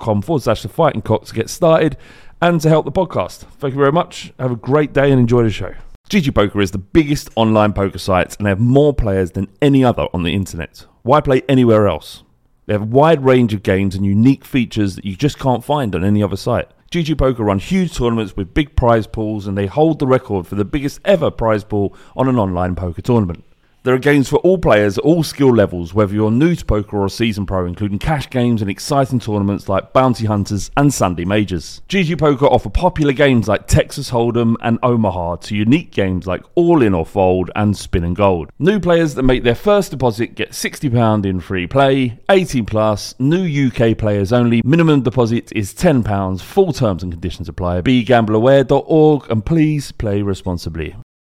forward slash the fighting cock to get started and to help the podcast. Thank you very much. Have a great day and enjoy the show. GG Poker is the biggest online poker site and they have more players than any other on the internet. Why play anywhere else? They have a wide range of games and unique features that you just can't find on any other site. GG Poker run huge tournaments with big prize pools and they hold the record for the biggest ever prize pool on an online poker tournament. There are games for all players at all skill levels, whether you're new to poker or a seasoned pro, including cash games and exciting tournaments like Bounty Hunters and Sunday Majors. GG Poker offer popular games like Texas Hold'em and Omaha to unique games like All In or Fold and Spin and Gold. New players that make their first deposit get £60 in free play, 18 plus, new UK players only, minimum deposit is £10, full terms and conditions apply. BeGambleAware.org and please play responsibly.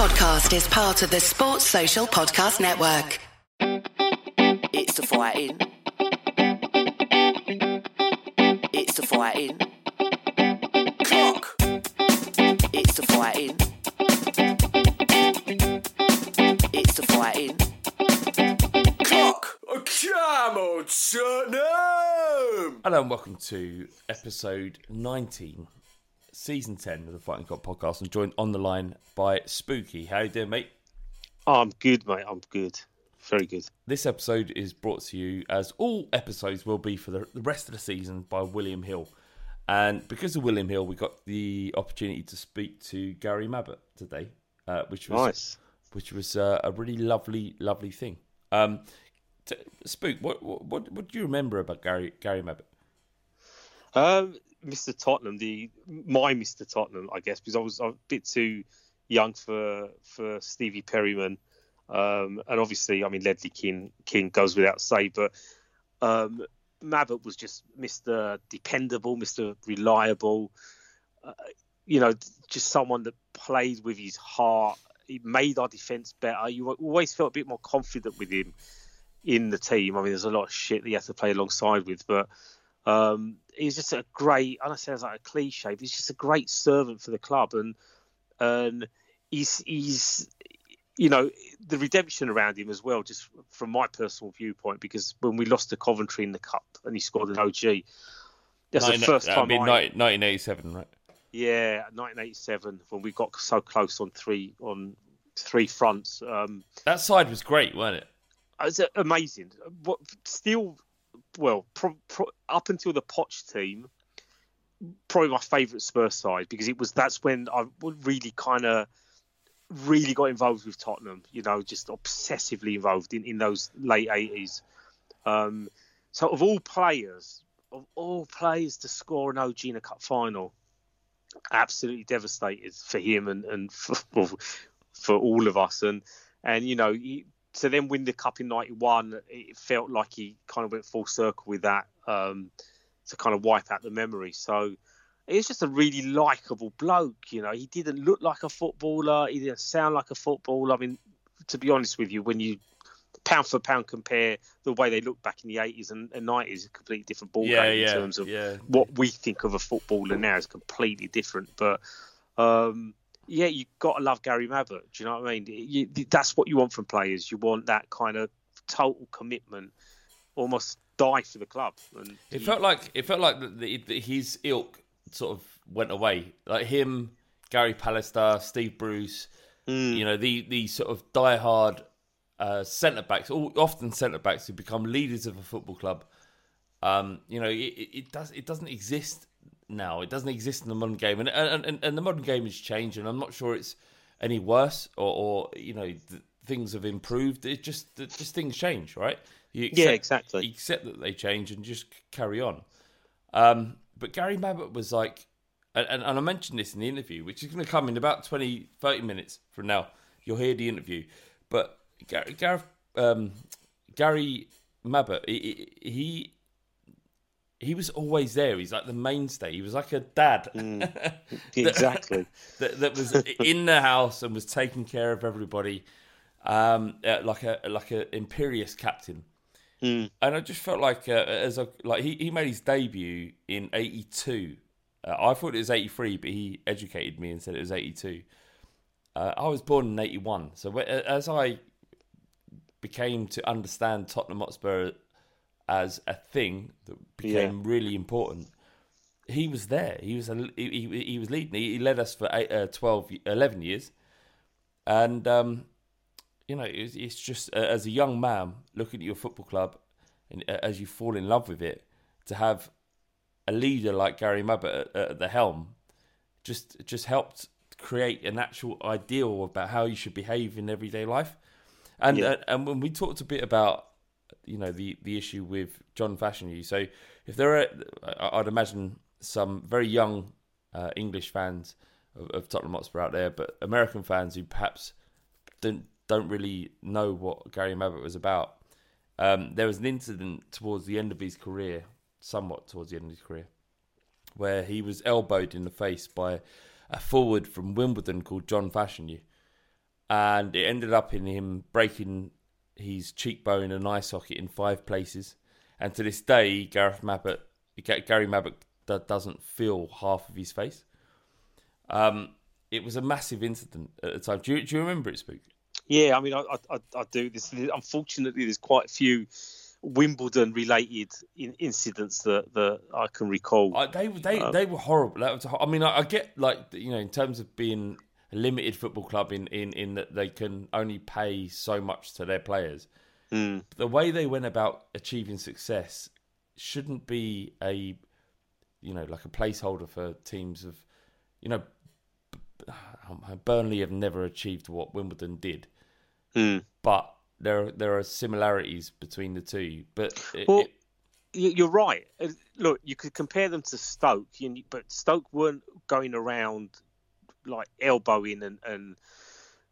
This podcast is part of the Sports Social Podcast Network. It's the fighting. It's the fighting. Clock. It's the fighting. It's the fighting. Clock. Come on, Tottenham. Hello and welcome to episode 19, season 10 of the Fighting Cock podcast. I'm joined on the line by Spooky. How you doing, mate? Oh, I'm good, mate. I'm good. Very good. This episode is brought to you, as all episodes will be for the, rest of the season, by William Hill. And because of William Hill, we got the opportunity to speak to Gary Mabbutt today, uh, which was Nice. which was uh, a really lovely, lovely thing. Um, t- Spook, what, what what what do you remember about Gary Gary Mabbutt? Um, Mr. Tottenham, the my Mr. Tottenham, I guess, because I was a bit too young for for Stevie Perryman, um, and obviously, I mean, Ledley King King goes without say, but um, Mabbutt was just Mr. Dependable, Mr. Reliable, uh, you know, just someone that played with his heart. He made our defence better. You always felt a bit more confident with him in the team. I mean, there's a lot of shit that you have to play alongside with, but um, he's just a great. I know it sounds like a cliche, but he's just a great servant for the club, and and he's he's you know the redemption around him as well. Just from my personal viewpoint, because when we lost to Coventry in the cup and he scored an OG, that's the first time. I mean, I, 1987, right? yeah, 1987 when we got so close on three on three fronts. Um, That side was great, wasn't it? it was amazing. What still, well, pro, pro, up until the Poch team, probably my favourite Spurs side because it was that's when I really kind of really got involved with Tottenham. You know, just obsessively involved in in those late 80s. Um, so of all players, of all players to score an OG in a cup final, absolutely devastated for him and and for, for all of us. And and you know, to then win the cup in '91, it felt like he kind of went full circle with that um, to kind of wipe out the memory. So he was just a really likable bloke. You know, he didn't look like a footballer. He didn't sound like a footballer. I mean, to be honest with you, when you pound for pound compare the way they looked back in the 80s and, and 90s, a completely different ball Yeah, game yeah, in terms of yeah. what we think of a footballer now is completely different. But um, yeah, you got to love Gary Mabbutt. Do you know what I mean? You, that's what you want from players. You want that kind of total commitment, almost die for the club. And It he- felt like it felt like the, the, the, his ilk sort of went away. Like him, Gary Pallister, Steve Bruce, you know, the the sort of diehard uh, centre backs, all often centre backs who become leaders of a football club. Um, you know, it, it it does it doesn't exist now. It doesn't exist in the modern game, and and, and, and the modern game has changed, and I'm not sure it's any worse or, or you know th- things have improved. It just just things change, right? You Yeah, exactly. You accept that they change and just carry on. Um, but Gary Mabbutt was like, and, and, and I mentioned this in the interview, which is going to come in about 20, 30 minutes from now. You'll hear the interview. But Gary, Gareth, um, Gary Mabbutt, he, he he was always there. He's like the mainstay. He was like a dad exactly. that, that was in the house and was taking care of everybody, um, uh, like a like a imperious captain. And I just felt like uh, as a like he, he made his debut in '82. Uh, I thought it was '83, but he educated me and said it was '82. Uh, I was born in '81, so as I became to understand Tottenham Hotspur as a thing that became really important, he was there. He was a, he, he, he was leading. He, he led us for eight, uh, 12, 11 years, and um, you know it's, it's just uh, as a young man looking at your football club, and uh, as you fall in love with it, to have a leader like Gary Mabbutt at, at the helm, just just helped create an actual ideal about how you should behave in everyday life. And Yeah. uh, and when we talked a bit about you know the the issue with John Fashanu, so if there are, I'd imagine some very young uh, English fans of, of Tottenham Hotspur out there, but American fans who perhaps don't don't really know what Gary Mabbutt was about. Um, there was an incident towards the end of his career, somewhat towards the end of his career, where he was elbowed in the face by a forward from Wimbledon called John Fashanu, and it ended up in him breaking his cheekbone and eye socket in five places. And to this day, Gareth Mabbutt, Gary Mabbutt, doesn't feel half of his face. Um, it was a massive incident at the time. Do you, do you remember it, Spook? Yeah, I mean, I, I, I do this. Unfortunately, there's quite a few Wimbledon-related in, incidents that, that I can recall. I, they they Um, they were horrible. That was, I mean, I, I get like you know in terms of being limited football club in in in that they can only pay so much to their players. Mm. The way they went about achieving success shouldn't be a you know like a placeholder for teams of you know Burnley have never achieved what Wimbledon did. Mm. but there there are similarities between the two. But it, Well, it- you're right. Uh, Look, you could compare them to Stoke, but Stoke weren't going around like elbowing and, and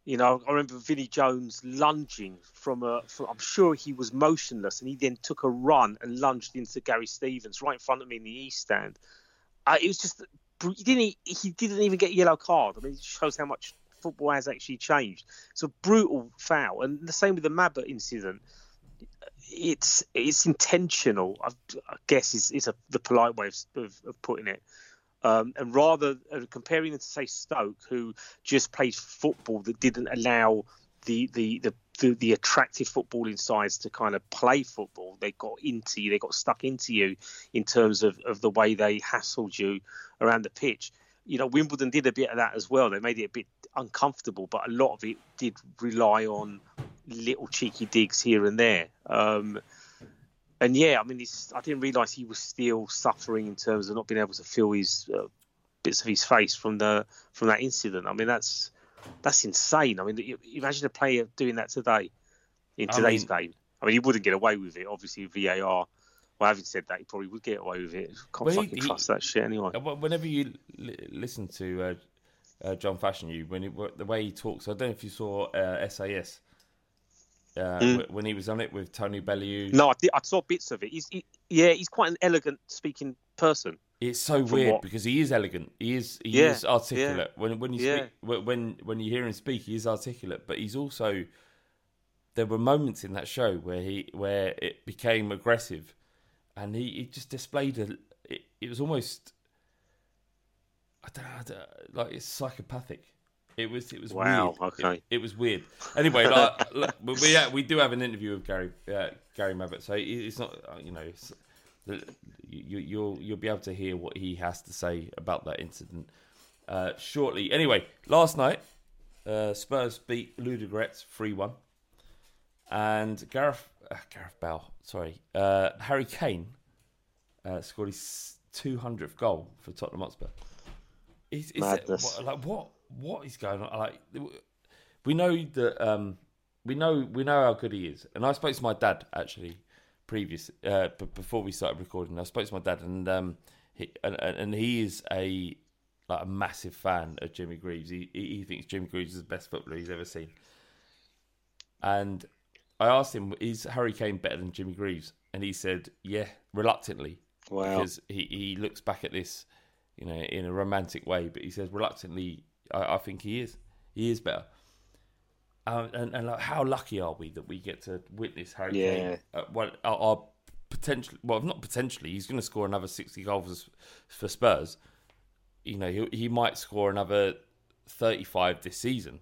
you know, I remember Vinnie Jones lunging from a. From, I'm sure he was motionless, and he then took a run and lunged into Gary Stevens right in front of me in the east stand. Uh, it was just he didn't. He didn't even get a yellow card. I mean, it shows how much football has actually changed. It's a brutal foul, and the same with the Mabbutt incident it's it's intentional. I, I guess is is a, the polite way of, of, of putting it. Um, and rather uh, comparing them to say Stoke, who just played football that didn't allow the the the the, the attractive footballing sides to kind of play football. They got into you, they got stuck into you in terms of, of the way they hassled you around the pitch. You know, Wimbledon did a bit of that as well. They made it a bit uncomfortable, but a lot of it did rely on little cheeky digs here and there. Um, and yeah, I mean, it's, I didn't realise he was still suffering in terms of not being able to feel his uh, bits of his face from the from that incident. I mean, that's that's insane. I mean, imagine a player doing that today in I today's mean- game. I mean, he wouldn't get away with it. Obviously, VAR. Well, having said that, he probably would get away with it. Can't Well, fucking he- trust that shit anyway. Uh, Whenever you li- listen to uh, uh, John Fashanu, you when he, wh- the way he talks, I don't know if you saw uh, SAS uh, wh- when he was on it with Tony Bellew. No, I, did, I saw bits of it. He's he, yeah, he's quite an elegant speaking person. It's so weird what? because he is elegant. He is he Yeah, is articulate. When when you Yeah. speak when when you hear him speak, he is articulate. But he's also there were moments in that show where he where it became aggressive, and he, he just displayed a. It, it was almost I don't know, I don't- like it's psychopathic. It was it was Wow, weird. okay. It, it was weird. Anyway, like, look, we we do have an interview with Gary uh, Gary Mabbutt, so it's not uh, you know. You, you'll you'll be able to hear what he has to say about that incident uh, shortly. Anyway, last night uh, Spurs beat Ludogorets three one, and Gareth uh, Gareth Bale, sorry, uh, Harry Kane uh, scored his two hundredth goal for Tottenham Hotspur. Is, is it, Madness. what, like what what is going on? Like we know that um, we know we know how good he is, and I spoke to my dad actually previous uh, b- before we started recording. I spoke to my dad, and um, he and, and he is a like a massive fan of Jimmy Greaves. He he he thinks Jimmy Greaves is the best footballer he's ever seen. And I asked him, "Is Harry Kane better than Jimmy Greaves?" And he said, "Yeah, reluctantly." Wow. Because he, he looks back at this, you know, in a romantic way, but he says reluctantly, I, I think he is. He is better. Um, and and like, how lucky are we that we get to witness Harry Yeah. Kane? Uh, well, our, our potential. Well, not potentially. He's going to score another sixty goals for Spurs. You know, he he might score another thirty-five this season.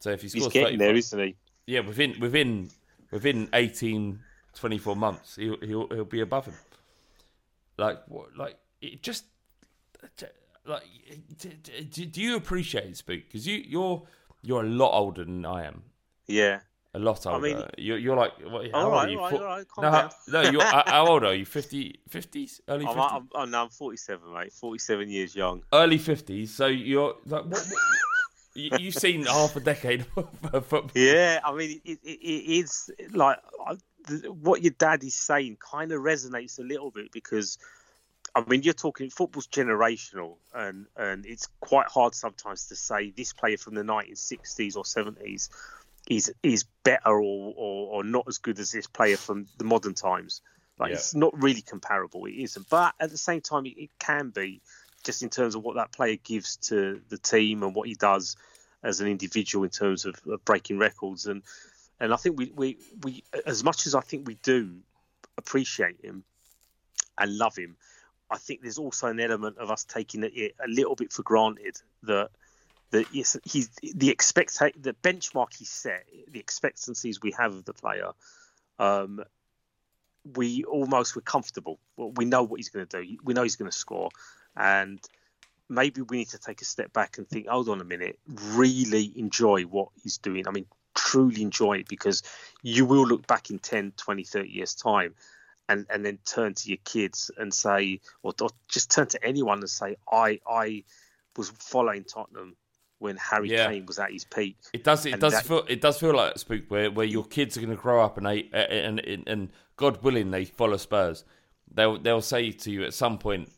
So if he He's scores getting 35 there, isn't he? yeah, within within within 18, 24 months, he'll he'll, he'll be above him. Like what? Like it just like do, do, you appreciate it, Spook? Because you you're you're a lot older than I am. Yeah. A lot older. I mean- you're, you're like what, how All old right, are you? all right, right, calm no, down. how, no, you're how how old are you? 50, 50s, early I'm, 50s, I'm, oh, no, I'm 47, mate. 47 years young. early fifties. So you're like what? what you, you've seen half a decade of uh, football. Yeah, I mean, it, it, it is like I- the- what your dad is saying kind of resonates a little bit because, I mean, you're talking football's generational, and and it's quite hard sometimes to say this player from the 1960s or 70s is is better or, or, or not as good as this player from the modern times. Like Yeah. it's not really comparable. It isn't, but at the same time, it, it can be just in terms of what that player gives to the team and what he does as an individual in terms of, of breaking records and and I think we, we we as much as I think we do appreciate him and love him, I think there's also an element of us taking it a little bit for granted that that yes, he's the expect the benchmark he set, the expectancies we have of the player. Um, we almost we're comfortable. We know what he's going to do. We know he's going to score, and maybe we need to take a step back and think, hold on a minute, really enjoy what he's doing. I mean, truly enjoy it because you will look back in 10, 20, 30 years' time and, and then turn to your kids and say, or, or just turn to anyone and say, I, I was following Tottenham when Harry Yeah. Kane was at his peak. It does. It And does that- feel. It does feel like spook where, where your kids are going to grow up and they and, and and God willing they follow Spurs. They'll they'll say to you at some point,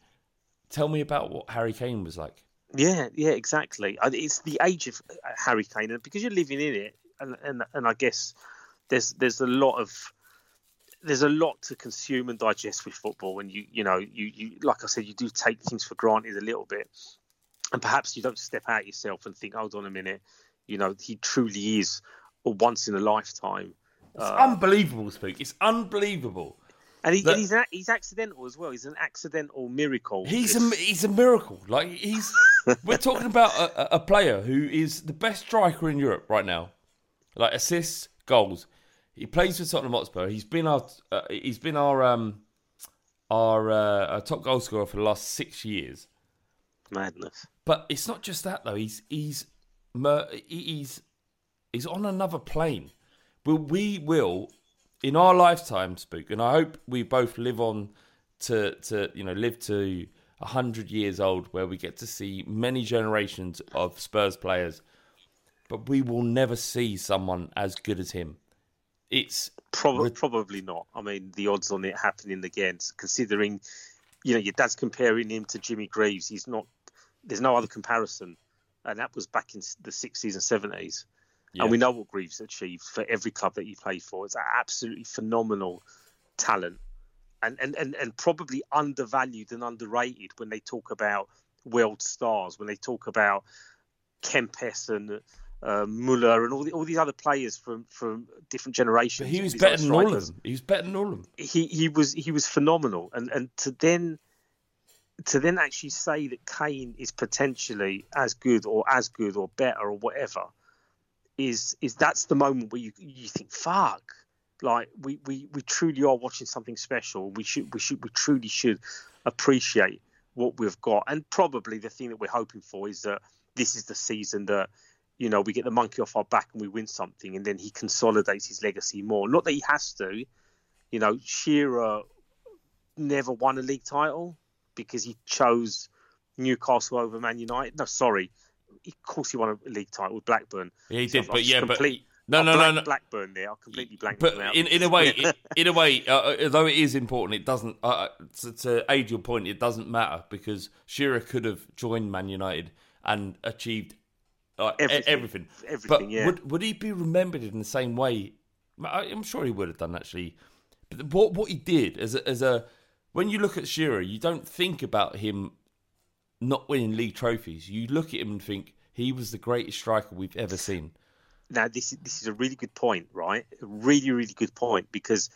"Tell me about what Harry Kane was like." Yeah, yeah, exactly. It's the age of uh, Harry Kane, and because you're living in it, and and and I guess there's there's a lot of there's a lot to consume and digest with football, and you you know you you like I said, you do take things for granted a little bit, and perhaps you don't step out yourself and think, hold on a minute, you know, he truly is a once in a lifetime. It's Uh, unbelievable, spook. It's unbelievable. and, he, that- and he's a, he's accidental as well. He's an accidental miracle. He's It's- a he's a miracle. Like he's we're talking about a- a player who is the best striker in Europe right now. Like assists, goals. He plays for Tottenham Hotspur. He's been our uh, he's been our um our, uh, our top goal scorer for the last six years. madness. But it's not just that though. He's he's he's he's on another plane. But we will, in our lifetime, spook, and I hope we both live on to to you know live to hundred years old, where we get to see many generations of Spurs players. But we will never see someone as good as him. It's Probably, probably not. I mean, the odds on it happening again, considering, you know, your dad's comparing him to Jimmy Greaves. He's not. There's no other comparison, and that was back in the 60s and 70s. Yeah. And we know what Greaves achieved for every club that he played for. It's an absolutely phenomenal talent, and and and, and probably undervalued and underrated when they talk about world stars. When they talk about Kempes and uh, Muller and all the, all these other players from from different generations. but he was better than all of them. He was better than all of them. he he was he was phenomenal, and and to then to then actually say that Kane is potentially as good or as good or better or whatever is is that's the moment where you you think fuck like we, we, we truly are watching something special we should we should we truly should appreciate what we've got and probably the thing that we're hoping for is that this is the season that you know we get the monkey off our back and we win something and then he consolidates his legacy more not that he has to you know, Shearer never won a league title because he chose Newcastle over Man United. No, sorry, of course he won a league title with Blackburn. Yeah, he So did, I've but yeah, but no, no, no, no. Blackburn there. I completely blanked But in, in a way, in, in a way, uh, although it is important, it doesn't. Uh, to, to aid your point, it doesn't matter because Shearer could have joined Man United and achieved uh, e- Everything. everything. Everything, But yeah. would would he be remembered in the same way? I- I'm sure he would have done actually. But what what he did as a, as a when you look at Shearer, you don't think about him not winning league trophies. You look at him and think he was the greatest striker we've ever seen. now this is this is a really good point, right? A really really good point because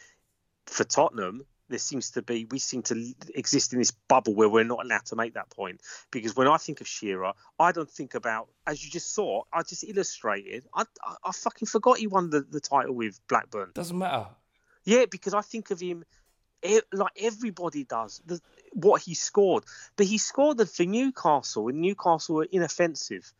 for Tottenham there seems to be we seem to exist in this bubble where we're not allowed to make that point because when I think of Shearer, I don't think about as you just saw. I just illustrated. I I, I fucking forgot he won the, the title with Blackburn. Doesn't matter. Yeah, because I think of him like everybody does. The, what he scored, but he scored them for Newcastle, and Newcastle were inoffensive.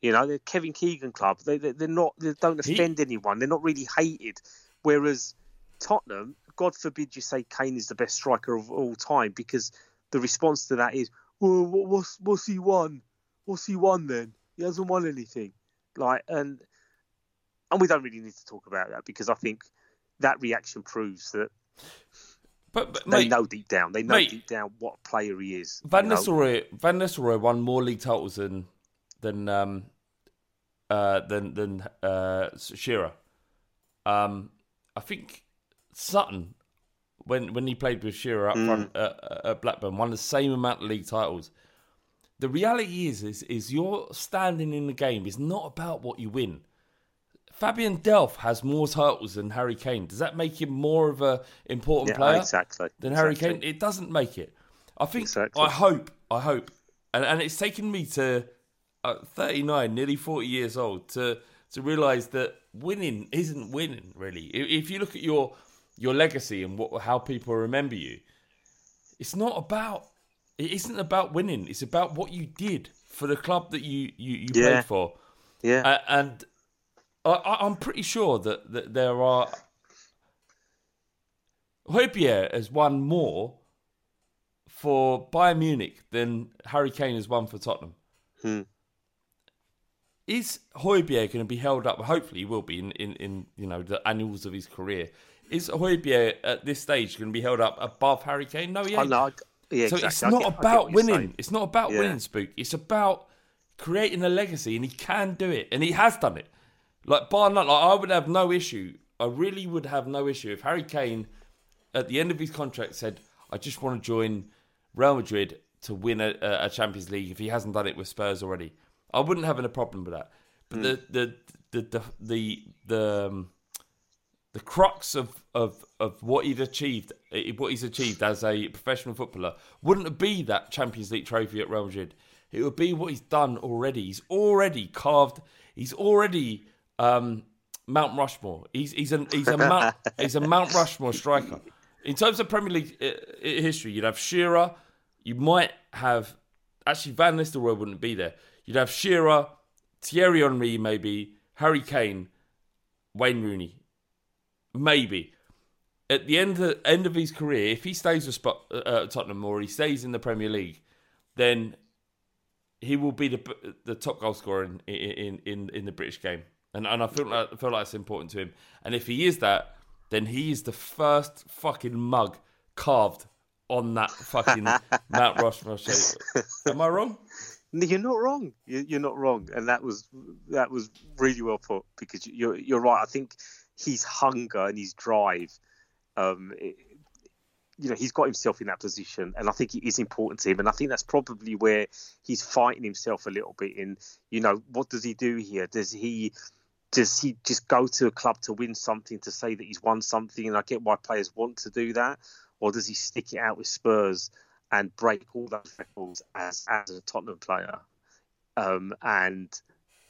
You know, the Kevin Keegan club. They, they they're not. They don't He- offend anyone. They're not really hated. Whereas Tottenham, God forbid you say Kane is the best striker of all time, because the response to that is, well, what- what's what's he won? What's he won then? He hasn't won anything. Like, and and we don't really need to talk about that because I think that reaction proves that But, but they mate, know deep down. They know mate, deep down what player he is. Van? Nistelrooy, Van Nistelrooy won more league titles than than um, uh, than than uh, Shearer. Um, I think Sutton, when when he played with Shearer up front uh, uh, at Blackburn, won the same amount of league titles. The reality is, is, is your standing in the game is not about what you win. Fabian Delph has more titles than Harry Kane. Does that make him more of a important Yeah, player exactly, than Harry exactly. Kane? It doesn't make it. I think. Exactly. I hope. I hope. And and it's taken me to uh, 39, nearly 40 years old to to realise that winning isn't winning really. If you look at your your legacy and what how people remember you, it's not about. It isn't about winning. It's about what you did for the club that you you, you Yeah. played for. Yeah, Uh, and I, I'm pretty sure that, that there are. Hojbjerg has won more for Bayern Munich than Harry Kane has won for Tottenham. Hmm. is Højbjerg going to be held up? Hopefully, he will be in, in, in you know the annals of his career. Is Højbjerg at this stage going to be held up above Harry Kane? No, he I know. Yeah, so exactly. it's not get- about winning. It's not about Yeah. winning, Spook. It's about creating a legacy, and he can do it, and he has done it. Like bar none, like I would have no issue. I really would have no issue if Harry Kane, at the end of his contract, said, "I just want to join Real Madrid to win a, a Champions League." If he hasn't done it with Spurs already, I wouldn't have a problem with that. But the, the the the the the um, the crux of, of, of what he'd achieved, eh, what he's achieved as a professional footballer, wouldn't be that Champions League trophy at Real Madrid. It would be what he's done already. He's already carved. He's already um, Mount Rushmore. He's he's a he's a Mount he's a Mount Rushmore striker. In terms of Premier League uh, history, you'd have Shearer. You might have actually Van Nistelrooy wouldn't be there. You'd have Shearer, Thierry Henry, maybe Harry Kane, Wayne Rooney, maybe. At the end of, end of his career, if he stays with Spot, uh, Tottenham or he stays in the Premier League, then he will be the the top goal scorer in in, in, in the British game. And and I feel like I feel like it's important to him. And if he is that, then he is the first fucking mug carved on that fucking Mount Rushmore shape. Am I wrong? You're not wrong. You- You're not wrong, and that was that was really well put because you're you're right. I think his hunger and his drive, um, it- you know, he's got himself in that position, and I think it is important to him. And I think that's probably where he's fighting himself a little bit. In you know, what does he do here? Does he does he just go to a club to win something to say that he's won something? And I get why players want to do that, or does he stick it out with Spurs and break all those records as as a Tottenham player, um, and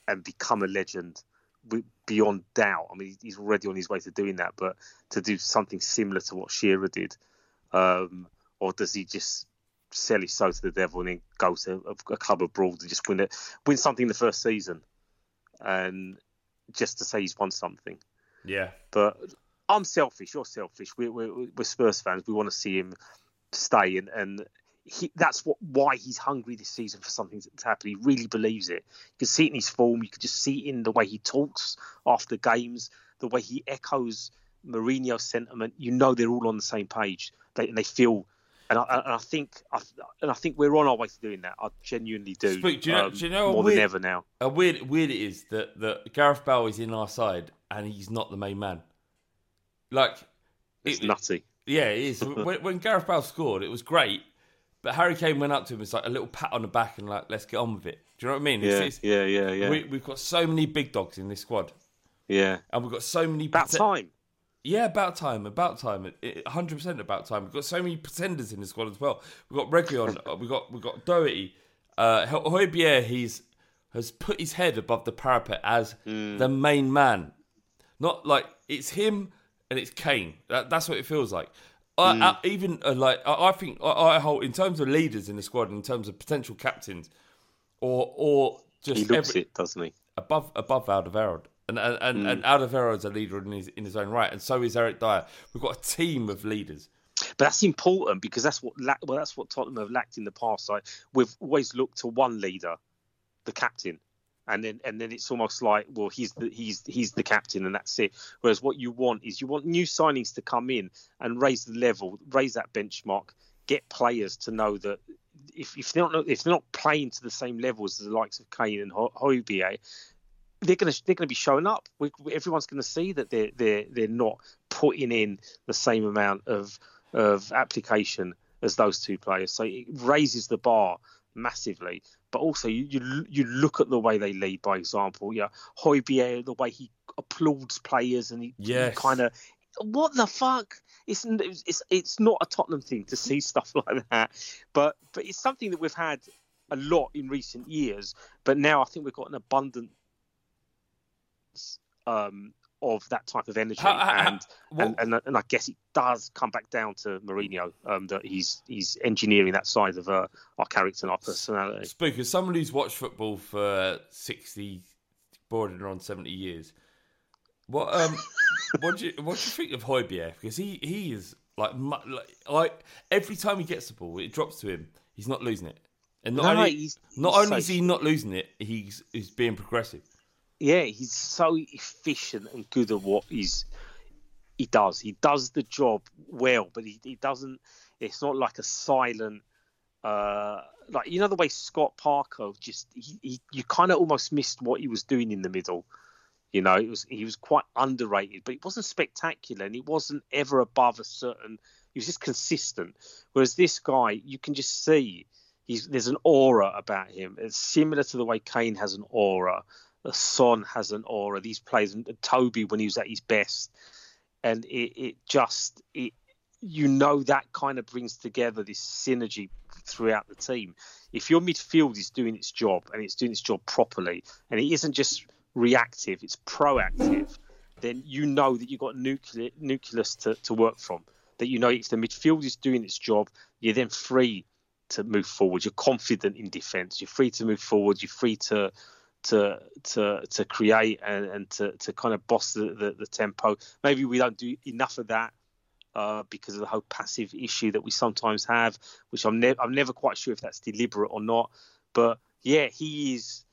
and become a legend beyond doubt? I mean, he's already on his way to doing that, but to do something similar to what Shearer did, um, or does he just sell his soul to the devil and then go to a, a club abroad and just win it, win something the first season, and just to say he's won something? Yeah. But I'm selfish. You're selfish. We're, we're, we're Spurs fans. We want to see him stay, and and he, that's what why he's hungry this season for something to happen. He really believes it. You can see it in his form. You can just see it in the way he talks after games, the way he echoes Mourinho's sentiment. You know they're all on the same page. They and they feel. And I, and I think, I, and I think we're on our way to doing that. I genuinely do. Speak, do you know- um, do you know more weird- than ever now? How weird, weird it is that, that Gareth Bale is in our side and he's not the main man. Like, It's it- nutty. Yeah, it is. when, when Gareth Bale scored, it was great. But Harry Kane went up to him, it's like a little pat on the back and like, let's get on with it. Do you know what I mean? Yeah, It's- yeah, yeah, yeah, We, we've got so many big dogs in this squad, yeah. and we've got so many. About prete- time. Yeah, about time, about time, hundred percent about time. We've got so many pretenders in the squad as well. We've got Reguilon, uh, we got we have got Doherty, uh, Ho- Højbjerg. He's has put his head above the parapet as the main man. Not like it's him and it's Kane. That, that's what it feels like. I, I, even uh, like I, I think I, I hold in terms of leaders in the squad, in terms of potential captains, or or just He looks every- it, doesn't he? above above Alderweireld. And and, and, Mm. and Alderweireld's a leader in his in his own right, and so is Eric Dier. We've got a team of leaders. But that's important because that's what well, that's what Tottenham have lacked in the past. Like we've always looked to one leader, the captain, and then and then it's almost like well he's the he's he's the captain and that's it. Whereas what you want is you want new signings to come in and raise the level, raise that benchmark, get players to know that if, if they're not if they're not playing to the same levels as the likes of Kane and Ho- Højbjerg, they're to they're to be showing up. We, everyone's to see that they're they're they're not putting in the same amount of of application as those two players. So it raises the bar massively. But also you you, you look at the way they lead by example. Yeah, Højbjerg, the way he applauds players and he, Yes. kind of what the fuck. It's, it's it's not a Tottenham thing to see stuff like that, but but it's something that we've had a lot in recent years. But now I think we've got an abundance um, of that type of energy, How- how- and, what- and and and I guess it does come back down to Mourinho um, that he's he's engineering that side of uh, our character and our personality. Spook, as someone who's watched football for sixty, bordering on seventy years, what um, what do you what do you think of Højbjerg? Because he he is like, mu- like every time he gets the ball, it drops to him. He's not losing it. And not No, only, he's- not he's only so- is he not losing it, he's he's being progressive. Yeah, he's so efficient and good at what he's he does. He does the job well, but he, he doesn't. It's not like a silent, uh, like you know the way Scott Parker just he, he you kind of almost missed what he was doing in the middle. You know, it was he was quite underrated, but it wasn't spectacular, and he wasn't ever above a certain. He was just consistent. Whereas this guy, you can just see he's there's an aura about him. It's similar to the way Kane has an aura. Son has an aura. These players, and Toby when he was at his best, and it, it just it you know that kind of brings together this synergy throughout the team. If your midfield is doing its job and it's doing its job properly, and it isn't just reactive, it's proactive, then you know that you've got nuclear nucleus to, to work from. That you know if the midfield is doing its job, you're then free to move forward. You're confident in defence. You're free to move forward. You're free to to to to create and, and to, to kind of boss the, the, the tempo. Maybe we don't do enough of that uh, because of the whole passive issue that we sometimes have, which I'm never I'm never quite sure if that's deliberate or not. But yeah, he is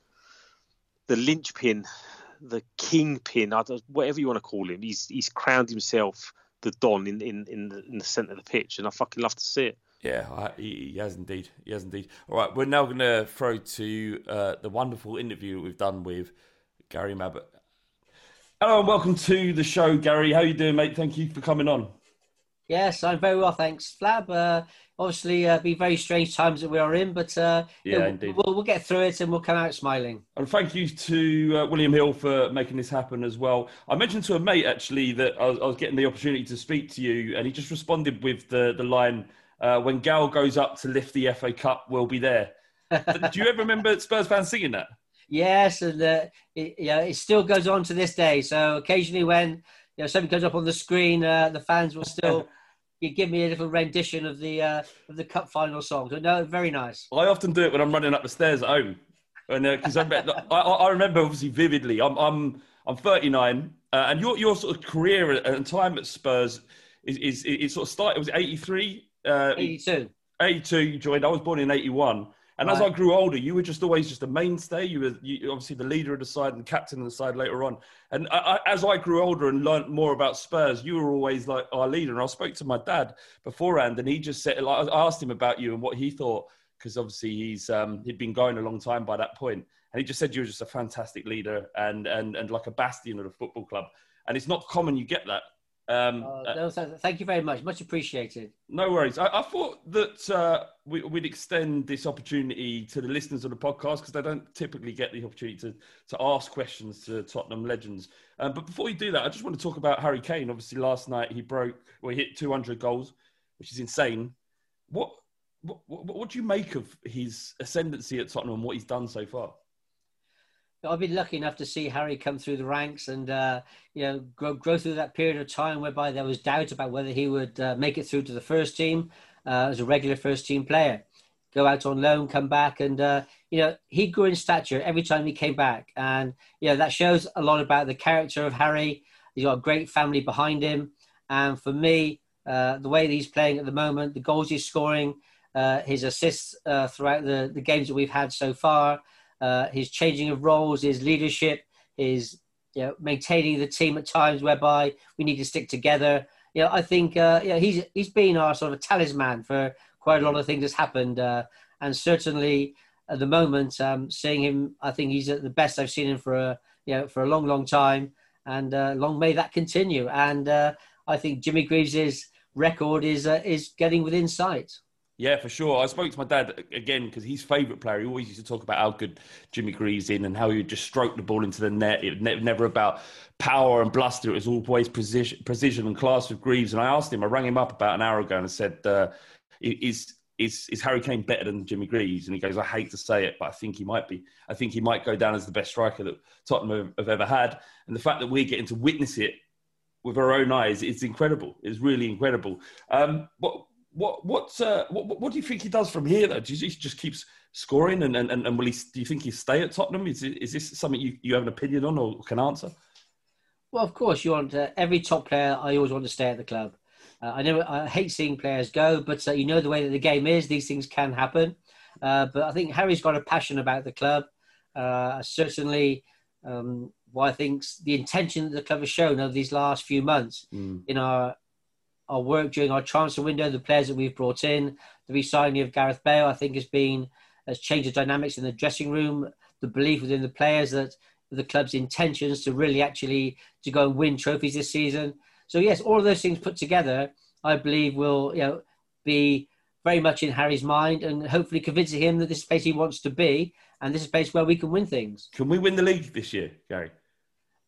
the linchpin, the kingpin, whatever you want to call him. He's he's crowned himself the don in in in the, in the centre of the pitch, and I fucking love to see it. Yeah, he, he has indeed. He has indeed. All right, we're now going to throw to uh, the wonderful interview we've done with Gary Mabbutt. Hello and welcome to the show, Gary. How you doing, mate? Thank you for coming on. Yes, I'm very well, thanks, Flab. Uh, obviously, uh, be very strange times that we are in, but uh, Yeah, indeed. we'll, we'll get through it and we'll come out smiling. And thank you to uh, William Hill for making this happen as well. I mentioned to a mate actually that I was, I was getting the opportunity to speak to you, and he just responded with the the line, uh, "When Gal goes up to lift the FA Cup, we'll be there." Do you ever remember Spurs fans singing that? Yes, and uh, it, yeah, it still goes on to this day. So occasionally, when you know something comes up on the screen, uh, the fans will still you give me a little rendition of the uh, of the cup final song. So no, very nice. I often do it when I'm running up the stairs at home, and because I, I, I remember obviously vividly. I'm I'm I'm 39, uh, and your your sort of career and time at Spurs is is it sort of started. Was it 83? Uh, 82. 82 you joined. I was born in 81. And as I grew older, you were just always just a mainstay. You were you, obviously the leader of the side and captain of the side later on. And I, I, as I grew older and learnt more about Spurs, you were always like our leader. And I spoke to my dad beforehand, and he just said, like, I asked him about you and what he thought, because obviously he's um, he'd been going a long time by that point, and he just said you were just a fantastic leader and and and like a bastion of the football club. And it's not common you get that. Um, Uh, no, th- thank you very much. Much appreciated. no worries. I, I thought that uh, we, we'd extend this opportunity to the listeners of the podcast because they don't typically get the opportunity to, to ask questions to Tottenham legends. Um, but before we do that, I just want to talk about Harry Kane. Obviously, last night he broke, well, he hit 200 goals, which is insane. What, what, what, what do you make of his ascendancy at Tottenham and what he's done so far? I've been lucky enough to see Harry come through the ranks and uh, you know grow, grow through that period of time whereby there was doubt about whether he would uh, make it through to the first team uh, as a regular first team player. Go out on loan, come back, and uh, you know he grew in stature every time he came back, and you know that shows a lot about the character of Harry. He's got a great family behind him, and for me, uh, the way that he's playing at the moment, the goals he's scoring, uh, his assists throughout the, the games that we've had so far, uh, his changing of roles, his leadership, his you know, maintaining the team at times whereby we need to stick together. You know, I think uh, know, he's he's been our sort of talisman for quite a lot of things that's happened, uh, and certainly at the moment, um, seeing him, I think he's at the best I've seen him for a you know for a long, long time, and uh, long may that continue. And uh, I think Jimmy Greaves' record is uh, is getting within sight. Yeah, for sure. I spoke to my dad again because his favourite player. He always used to talk about how good Jimmy Greaves in and how he would just stroke the ball into the net. It was never about power and bluster. It was always precision, precision and class with Greaves. And I asked him, I rang him up about an hour ago and I said, uh, "Is is is Harry Kane better than Jimmy Greaves?" And he goes, "I hate to say it, but I think he might be. I think he might go down as the best striker that Tottenham have, have ever had. And the fact that we're getting to witness it with our own eyes, it's incredible. It's really incredible. Um, what what what, uh, what what do you think he does from here? Though, do you think he just keeps scoring, and and, and will he? Do you think he stay at Tottenham? Is is this something you, you have an opinion on or can answer? Well, of course, you want uh, every top player. I always want to stay at the club. Uh, I know I hate seeing players go, but uh, you know the way that the game is; these things can happen. Uh, but I think Harry's got a passion about the club. Uh, certainly, um, what I think the intention that the club has shown over these last few months Mm. in our our work during our transfer window, the players that we've brought in, the re-signing of Gareth Bale, I think has been has changed the dynamics in the dressing room. The belief within the players that the club's intentions to really actually to go and win trophies this season. So yes, all of those things put together, I believe will you know be very much in Harry's mind and hopefully convincing him that this is the place he wants to be and this is a place where we can win things. Can we win the league this year, Gary?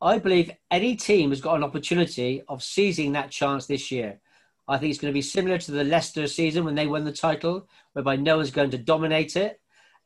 I believe any team has got an opportunity of seizing that chance this year. I think it's going to be similar to the Leicester season when they won the title, whereby no one's going to dominate it.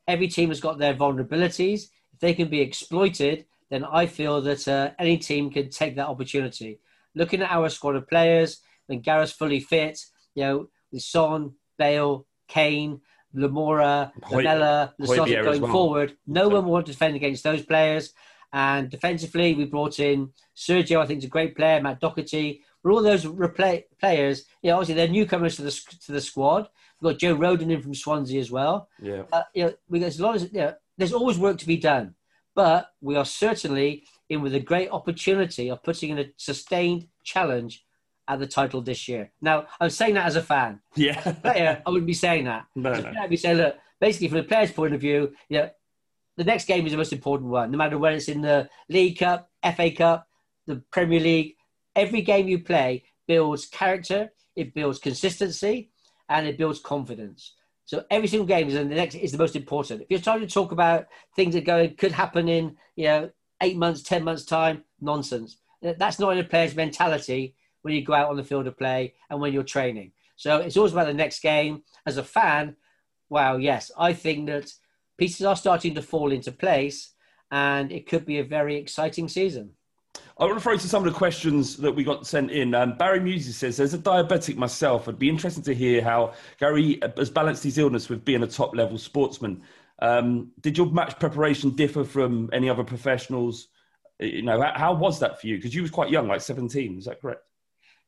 Every team has got their vulnerabilities. If they can be exploited, then I feel that uh, any team can take that opportunity. Looking at our squad of players, when Gareth's fully fit, you know, with Son, Bale, Kane, Lamora, Lamela, Lasota going well. forward, no one will want to defend against those players. And defensively, we brought in Sergio, I think, is a great player, Matt Doherty. All those replay, players, you know, obviously they're newcomers to the to the squad. We've got Joe Rodon in from Swansea as well. Yeah. Uh, you know, we, there's a lot of, you know, there's always work to be done, but we are certainly in with a great opportunity of putting in a sustained challenge at the title this year. Now, I'm saying that as a fan. Yeah. Player, I wouldn't be saying that. No, no. I'd be saying, look, basically from the player's point of view, you know, the next game is the most important one, no matter whether it's in the League Cup, FA Cup, the Premier League. Every game you play builds character, it builds consistency, and it builds confidence. So every single game is the next is the most important. If you're trying to talk about things that going could happen in you know eight months, ten months time, nonsense. That's not in a player's mentality when you go out on the field of play and when you're training. So it's always about the next game. As a fan, wow, yes, I think that pieces are starting to fall into place, and it could be a very exciting season. I want to throw to some of the questions that we got sent in. Um, Barry Musi says, as a diabetic myself, it'd be interesting to hear how Gary has balanced his illness with being a top level sportsman. Um, did your match preparation differ from any other professionals? You know, how, how was that for you? Because you was quite young, like 17, is that correct?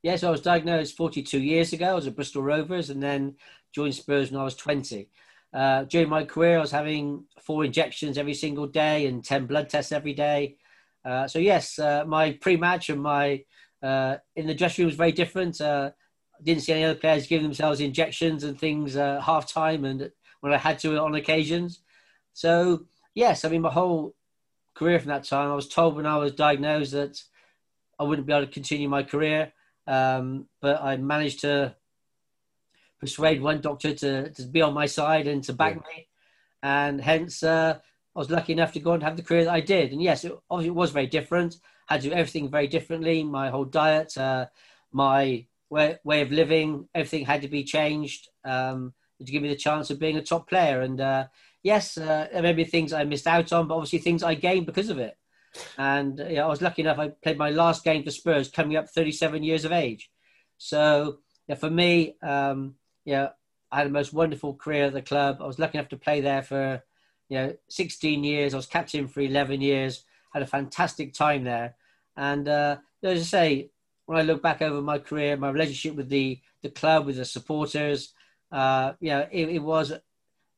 Yes, I was diagnosed 42 years ago. I was at Bristol Rovers and then joined Spurs when I was 20. Uh, during my career, I was having four injections every single day and 10 blood tests every day. Uh, so, yes, uh, my pre match and my uh, in the dressing room was very different. Uh, didn't see any other players giving themselves injections and things uh, half time and when I had to on occasions. So, yes, I mean, my whole career from that time, I was told when I was diagnosed that I wouldn't be able to continue my career. Um, but I managed to persuade one doctor to, to be on my side and to back me. And hence, uh, I was lucky enough to go and have the career that I did. And yes, it, obviously, it was very different. had to do everything very differently. My whole diet, uh, my way, way of living, everything had to be changed um, to give me the chance of being a top player. And uh, yes, uh, there may be things I missed out on, but obviously things I gained because of it. And you know, I was lucky enough. I played my last game for Spurs, coming up 37 years of age. So yeah, for me, um, yeah, I had the most wonderful career at the club. I was lucky enough to play there for you know 16 years. I was captain for 11 years. Had a fantastic time there. And uh, as I say, when I look back over my career, my relationship with the the club, with the supporters, uh, you know, it, it was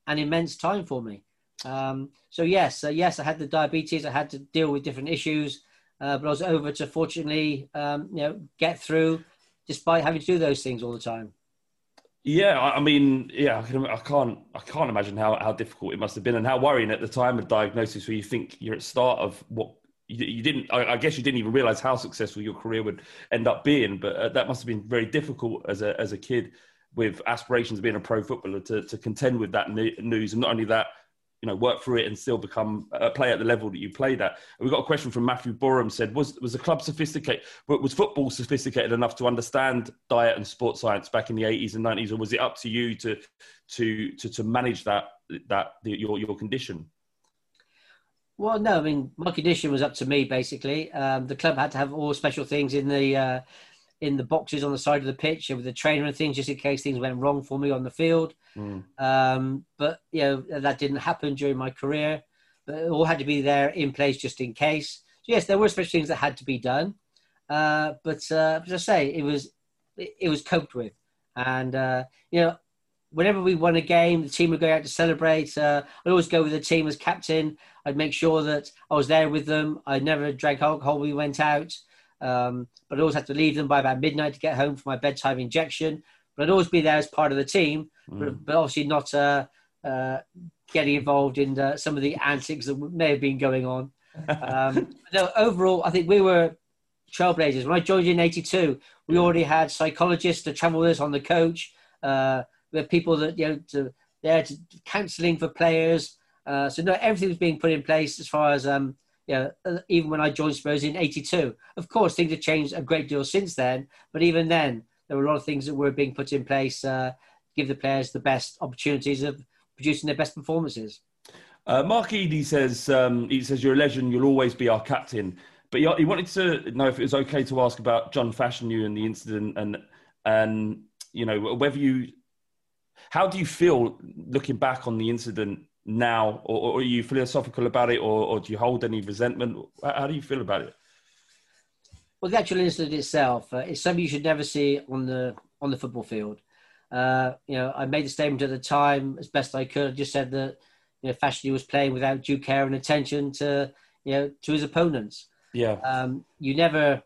an immense time for me. Um, so yes, uh, yes, I had the diabetes. I had to deal with different issues, uh, but I was over to fortunately, um, you know, get through, despite having to do those things all the time. Yeah, I mean, yeah, I, can, I can't, I can't imagine how, how difficult it must have been, and how worrying at the time of diagnosis, where you think you're at start of what you, you didn't. I, I guess you didn't even realize how successful your career would end up being, but uh, that must have been very difficult as a as a kid with aspirations of being a pro footballer to to contend with that ne- news, and not only that, you know, work through it and still become a player at the level that you played at. And we got a question from Matthew Borum said, was was the club sophisticated? Was football sophisticated enough to understand diet and sports science back in the eighties and nineties, or was it up to you to to to, to manage that that the, your your condition? Well, no, I mean my condition was up to me basically. Um, the club had to have all special things in the uh, in the boxes on the side of the pitch with the trainer and things, just in case things went wrong for me on the field. Mm. Um, but you know that didn't happen during my career. But it all had to be there in place just in case. So yes, there were special things that had to be done. Uh, but uh, as I say, it was it, it was coped with, and uh, you know whenever we won a game, the team would go out to celebrate. Uh, I'd always go with the team as captain. I'd make sure that I was there with them. I'd never drank alcohol when we went out, um, but I always had to leave them by about midnight to get home for my bedtime injection. But I'd always be there as part of the team, but, but obviously not uh, uh, getting involved in uh, some of the antics that may have been going on. Um, no, overall, I think we were trailblazers. When I joined in '82, we already had psychologists to travel with us on the coach. Uh, we had people that you know to, there to counselling for players. Uh, so no, everything was being put in place as far as um, you know, uh, even when I joined Spurs in '82. Of course, things have changed a great deal since then. But even then, there were a lot of things that were being put in place uh, give the players the best opportunities of producing their best performances. Uh, Mark Eady says um, he says you're a legend. You'll always be our captain. But he, he wanted to know if it was okay to ask about John Fashanu and the incident, and and you know whether you, how do you feel looking back on the incident now, or, or are you philosophical about it, or, or do you hold any resentment? How, how do you feel about it? Well, the actual incident itself uh, is something you should never see on the on the football field. Uh, you know, I made the statement at the time as best I could. I just said that you know, Fashanu was playing without due care and attention to you know to his opponents. Yeah. Um, you never,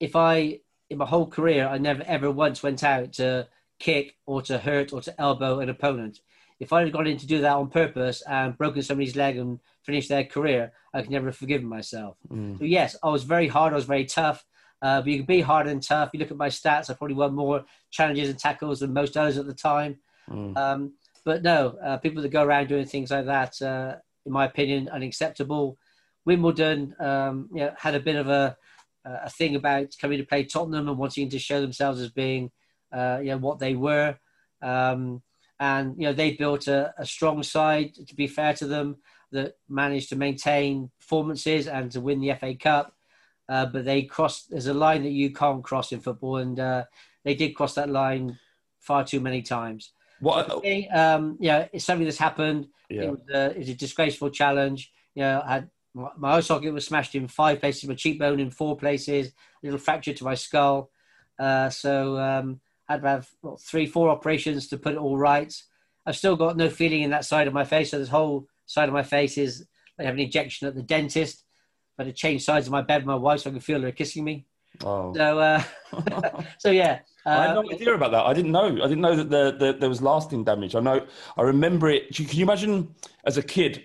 if I in my whole career, I never ever once went out to kick or to hurt or to elbow an opponent. If I had gone in to do that on purpose and broken somebody's leg and finished their career, I could never have forgiven myself. Mm. So yes, I was very hard. I was very tough. Uh, but you can be hard and tough. You look at my stats, I probably won more challenges and tackles than most others at the time. Mm. Um, but no, uh, people that go around doing things like that, uh, in my opinion, unacceptable. Wimbledon, um, you know, had a bit of a, a thing about coming to play Tottenham and wanting to show themselves as being, uh, you know, what they were. Um, and you know, they built a, a strong side. To be fair to them, that managed to maintain performances and to win the FA Cup. Uh, but they crossed. There's a line that you can't cross in football, and uh, they did cross that line far too many times. What? Me, um, yeah, it's something that's happened. Yeah. It was, uh, it was a disgraceful challenge. You know, I had my eye socket was smashed in five places, my cheekbone in four places, a little fracture to my skull. Uh, so um, had to have what, three, four operations to put it all right. I've still got no feeling in that side of my face. So this whole side of my face is I have an injection at the dentist. I had to change sides of my bed with my wife so I could feel her kissing me. Oh. So, uh, so yeah. I had Uh, no idea about that. I didn't know. I didn't know that the, the, there was lasting damage. I know. I remember it. Can you imagine as a kid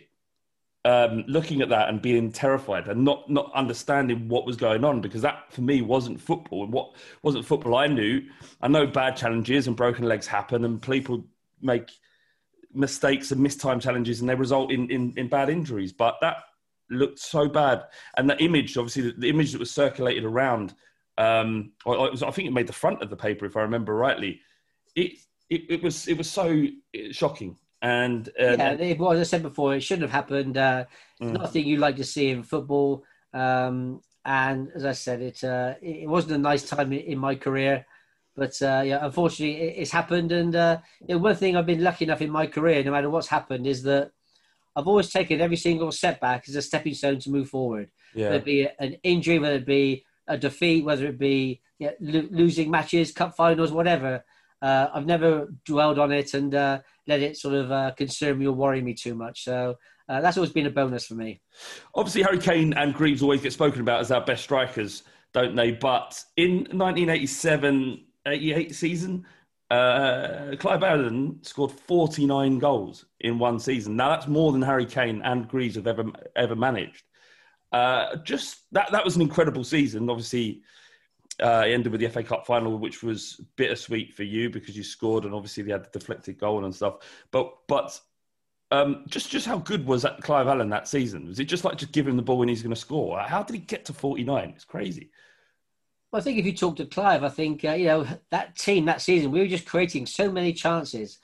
um, looking at that and being terrified and not not understanding what was going on because that for me wasn't football and what wasn't football I knew. I know bad challenges and broken legs happen and people make mistakes and mistime challenges and they result in, in, in bad injuries. But that looked so bad. And the image, obviously, the, the image that was circulated around, um, was, I think it made the front of the paper, if I remember rightly. It it, it was it was so shocking. And uh, yeah, it, well, as I said before, it shouldn't have happened. Uh, Mm. Nothing you like to see in football. Um, and as I said, it uh, it wasn't a nice time in, my career. But uh, yeah, unfortunately, it's happened. And uh, you know, one thing I've been lucky enough in my career, no matter what's happened, is that I've always taken every single setback as a stepping stone to move forward. yeah. Whether it be an injury, whether it be a defeat, whether it be you know, lo- losing matches, cup finals, whatever. Uh, I've never dwelled on it and uh, let it sort of uh, concern me or worry me too much. So uh, that's always been a bonus for me. Obviously, Harry Kane and Greaves always get spoken about as our best strikers, don't they? But in 1987 88 season, uh, Clive Allen scored 49 goals in one season. Now, that's more than Harry Kane and Greaves have ever, ever managed. Uh, just that, that was an incredible season. Obviously, uh, it ended with the FA Cup final, which was bittersweet for you because you scored and obviously they had the deflected goal and stuff. But, but um, just just how good was that Clive Allen that season? Was it just like just give him the ball when he's going to score? How did he get to 49? It's crazy. Well, I think if you talk to Clive, I think uh, you know that team that season we were just creating so many chances.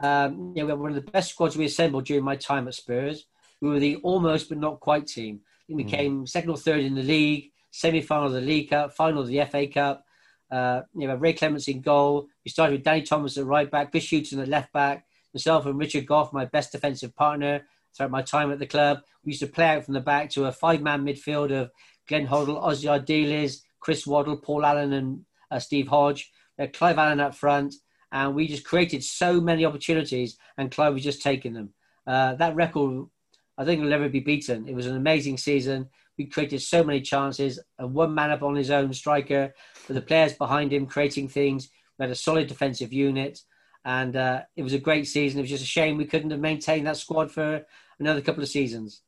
Um, you know, we were one of the best squads we assembled during my time at Spurs. We were the almost but not quite team. We came second or third in the league, semi-final of the League Cup, final of the FA Cup. Uh, you know, Ray Clemence in goal. We started with Danny Thomas at right back, Chris Hughton at left back, myself and Richard Gough, my best defensive partner throughout my time at the club. We used to play out from the back to a five-man midfield of Glenn Hoddle, Ossie Ardiles, Chris Waddle, Paul Allen, and uh, Steve Hodge. Uh, Clive Allen up front, and we just created so many opportunities, and Clive was just taking them. Uh, that record, I think, will never be beaten. It was an amazing season. We created so many chances, and one man up on his own striker, with the players behind him creating things. We had a solid defensive unit, and uh, it was a great season. It was just a shame we couldn't have maintained that squad for another couple of seasons.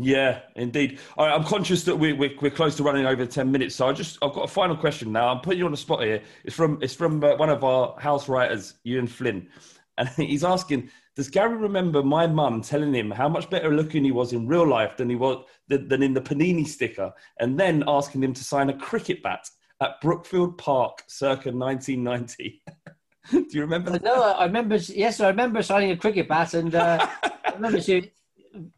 Yeah, indeed. All right, I'm conscious that we, we, we're close to running over ten minutes, so I just I've got a final question now. I'm putting you on the spot here. It's from it's from uh, one of our house writers, Ewan Flynn, and he's asking: Does Gary remember my mum telling him how much better looking he was in real life than he was than, than in the Panini sticker, and then asking him to sign a cricket bat at Brookfield Park, circa 1990? Do you remember? That? No, I remember. Yes, I remember signing a cricket bat, and uh, I remember she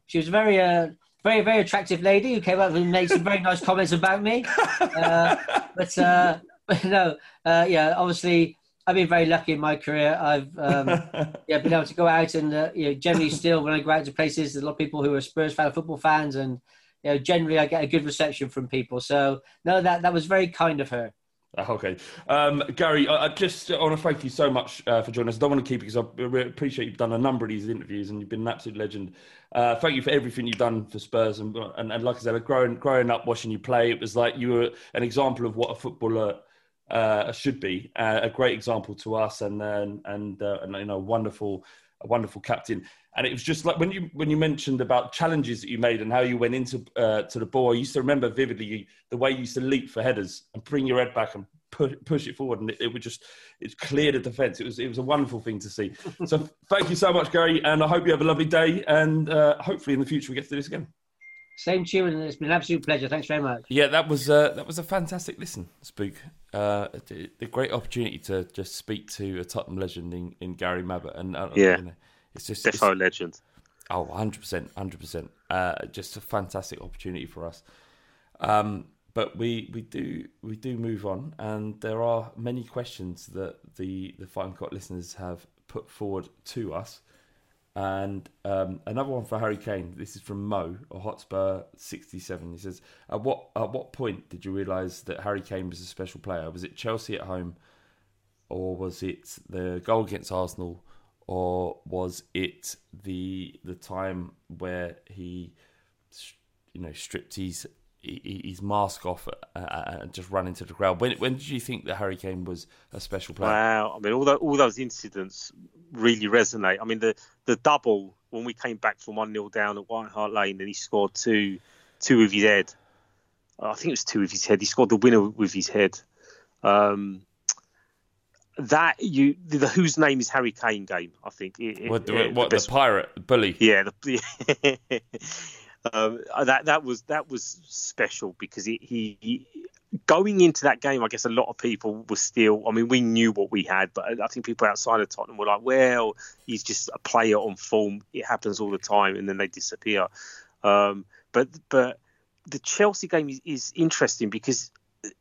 she was a very. Uh, very, very attractive lady who came up and made some very nice comments about me. Uh, but, uh, no, uh, yeah, obviously, I've been very lucky in my career. I've um, yeah been able to go out and uh, you know generally still when I go out to places, there's a lot of people who are Spurs fan, football fans, and you know generally I get a good reception from people. So no, that that was very kind of her. Okay, um, Gary, I, I just want to thank you so much uh, for joining us. I don't want to keep you because I appreciate you've done a number of these interviews and you've been an absolute legend. Uh, thank you for everything you've done for Spurs and, and, and like I said, growing growing up watching you play, it was like you were an example of what a footballer uh, should be, uh, a great example to us, and and and, uh, and you know, wonderful, a wonderful captain. And it was just like when you when you mentioned about challenges that you made and how you went into uh, to the ball. I used to remember vividly you, the way you used to leap for headers and bring your head back and push, push it forward, and it, it would just it cleared the defence. It was it was a wonderful thing to see. so thank you so much, Gary, and I hope you have a lovely day. And uh, hopefully in the future we get to do this again. Same to you, and it's been an absolute pleasure. Thanks very much. Yeah, that was uh, that was a fantastic listen, Spook. Uh, the great opportunity to just speak to a Tottenham legend in, in Gary Mabbutt, and uh, yeah, you know, it's just defo legend. Oh, 100 percent, hundred percent. Uh, just a fantastic opportunity for us. Um, but we, we do we do move on, and there are many questions that the the Fighting Cock listeners have put forward to us. And um, another one for Harry Kane. This is from Mo, a Hotspur sixty-seven. He says, "At what at what point did you realise that Harry Kane was a special player? Was it Chelsea at home, or was it the goal against Arsenal, or was it the the time where he, you know, stripped his his mask off uh, uh, and just run into the crowd. When when did you think that Harry Kane was a special player? Wow, I mean, all, the, all those incidents really resonate. I mean, the the double when we came back from one 0 down at White Hart Lane and he scored two two with his head. I think it was two with his head. He scored the winner with his head. Um, that you the whose name is Harry Kane game. I think. It, what, it, what the, the, pirate bully? Yeah. The, um, that that was that was special because he, he, going into that game. I guess a lot of people were still. I mean, we knew what we had, but I think people outside of Tottenham were like, "Well, he's just a player on form. It happens all the time, and then they disappear." Um, but but the Chelsea game is, is interesting because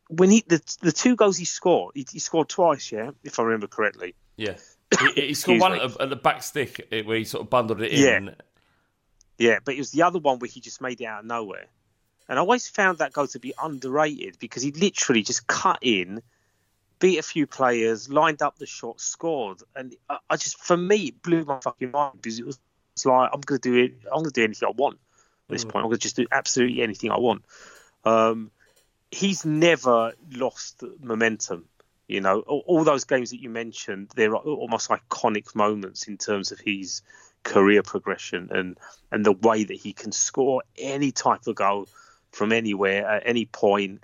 when he the the two goals he scored, he, he scored twice. Yeah, if I remember correctly. Yeah. he, he scored one at, at, the back stick where he sort of bundled it in. Yeah. Yeah, but it was the other one where he just made it out of nowhere. And I always found that goal to be underrated because he literally just cut in, beat a few players, lined up the shot, scored. And I, I just, for me, it blew my fucking mind because it was, like, I'm going to do it, I'm going to do anything I want at this mm. point. I'm going to just do absolutely anything I want. Um, he's never lost momentum. You know, all, all, those games that you mentioned, they're almost iconic moments in terms of his career progression and and the way that he can score any type of goal from anywhere at any point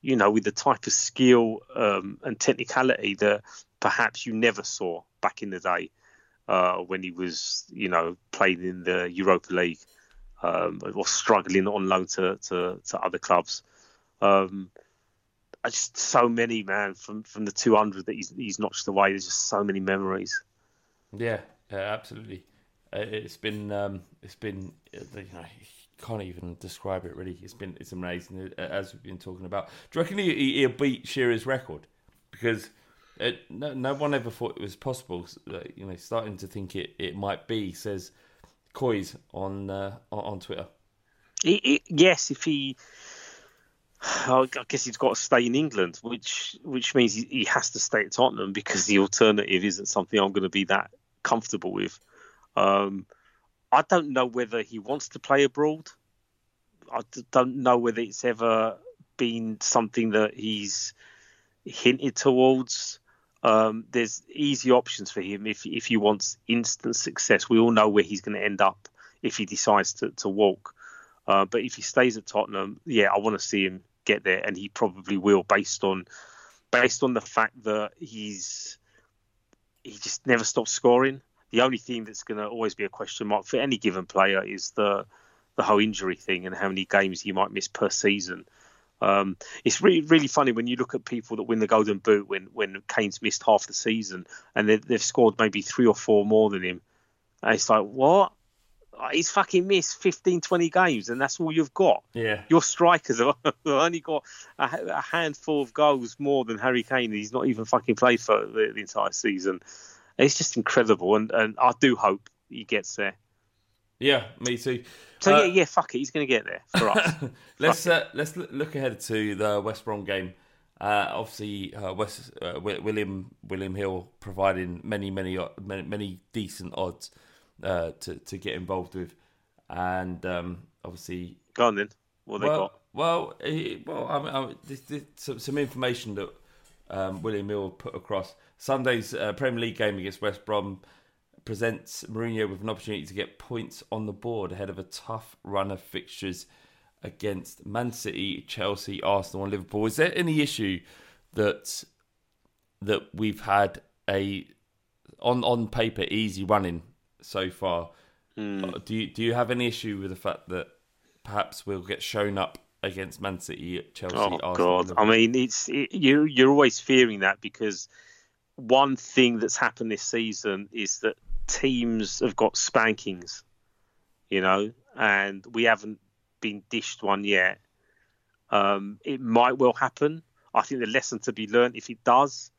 you know with the type of skill um, and technicality that perhaps you never saw back in the day uh, when he was you know playing in the Europa League um, or struggling on loan to, to, to other clubs. Um, just so many man from from the 200 that he's he's notched away there's just so many memories. Yeah, yeah absolutely it's been um, it's been uh, you know can't even describe it really. It's been it's amazing uh, as we've been talking about. Do you reckon he, he'll beat Shearer's record? Because it, no, no one ever thought it was possible. You know, starting to think it, it might be. Says Coys on uh, on Twitter. It, it, yes, if he I guess he's got to stay in England, which which means he has to stay at Tottenham because the alternative isn't something I'm going to be that comfortable with. Um, I don't know whether he wants to play abroad. I don't know whether it's ever been something that he's hinted towards. Um, there's easy options for him if if he wants instant success. We all know where he's going to end up if he decides to, to walk. Uh, but if he stays at Tottenham, yeah, I want to see him get there, and he probably will, based on based on the fact that he's he just never stops scoring. The only thing that's going to always be a question mark for any given player is the the whole injury thing and how many games he might miss per season. Um, it's really really funny when you look at people that win the Golden Boot when when Kane's missed half the season and they, they've scored maybe three or four more than him. And it's like what? He's fucking missed 15, 20 games, and that's all you've got. Yeah. Your strikers have only got a, a handful of goals more than Harry Kane. He's not even fucking played for the, the entire season. It's just incredible, and, and I do hope he gets there. Yeah, me too. So Uh, yeah, yeah, fuck it, he's going to get there for us. let's uh, let's look ahead to the West Brom game. Uh, obviously, uh, West uh, William William Hill providing many many many, many decent odds uh, to to get involved with, and um, obviously, Go on then. What they well, got? well, well, I mean, I mean this, this, some, some information that um, William Hill put across Sunday's uh, Premier League game against West Brom presents Mourinho with an opportunity to get points on the board ahead of a tough run of fixtures against Man City, Chelsea, Arsenal, and Liverpool. Is there any issue that that we've had a on on paper easy running so far? Uh, Do you do you have any issue with the fact that perhaps we'll get shown up against Man City, at Chelsea, Oh Arsenal? God! I mean, it's it, you. You're always fearing that because one thing that's happened this season is that teams have got spankings, you know, and we haven't been dished one yet. Um, it might well happen. I think the lesson to be learned, if it does,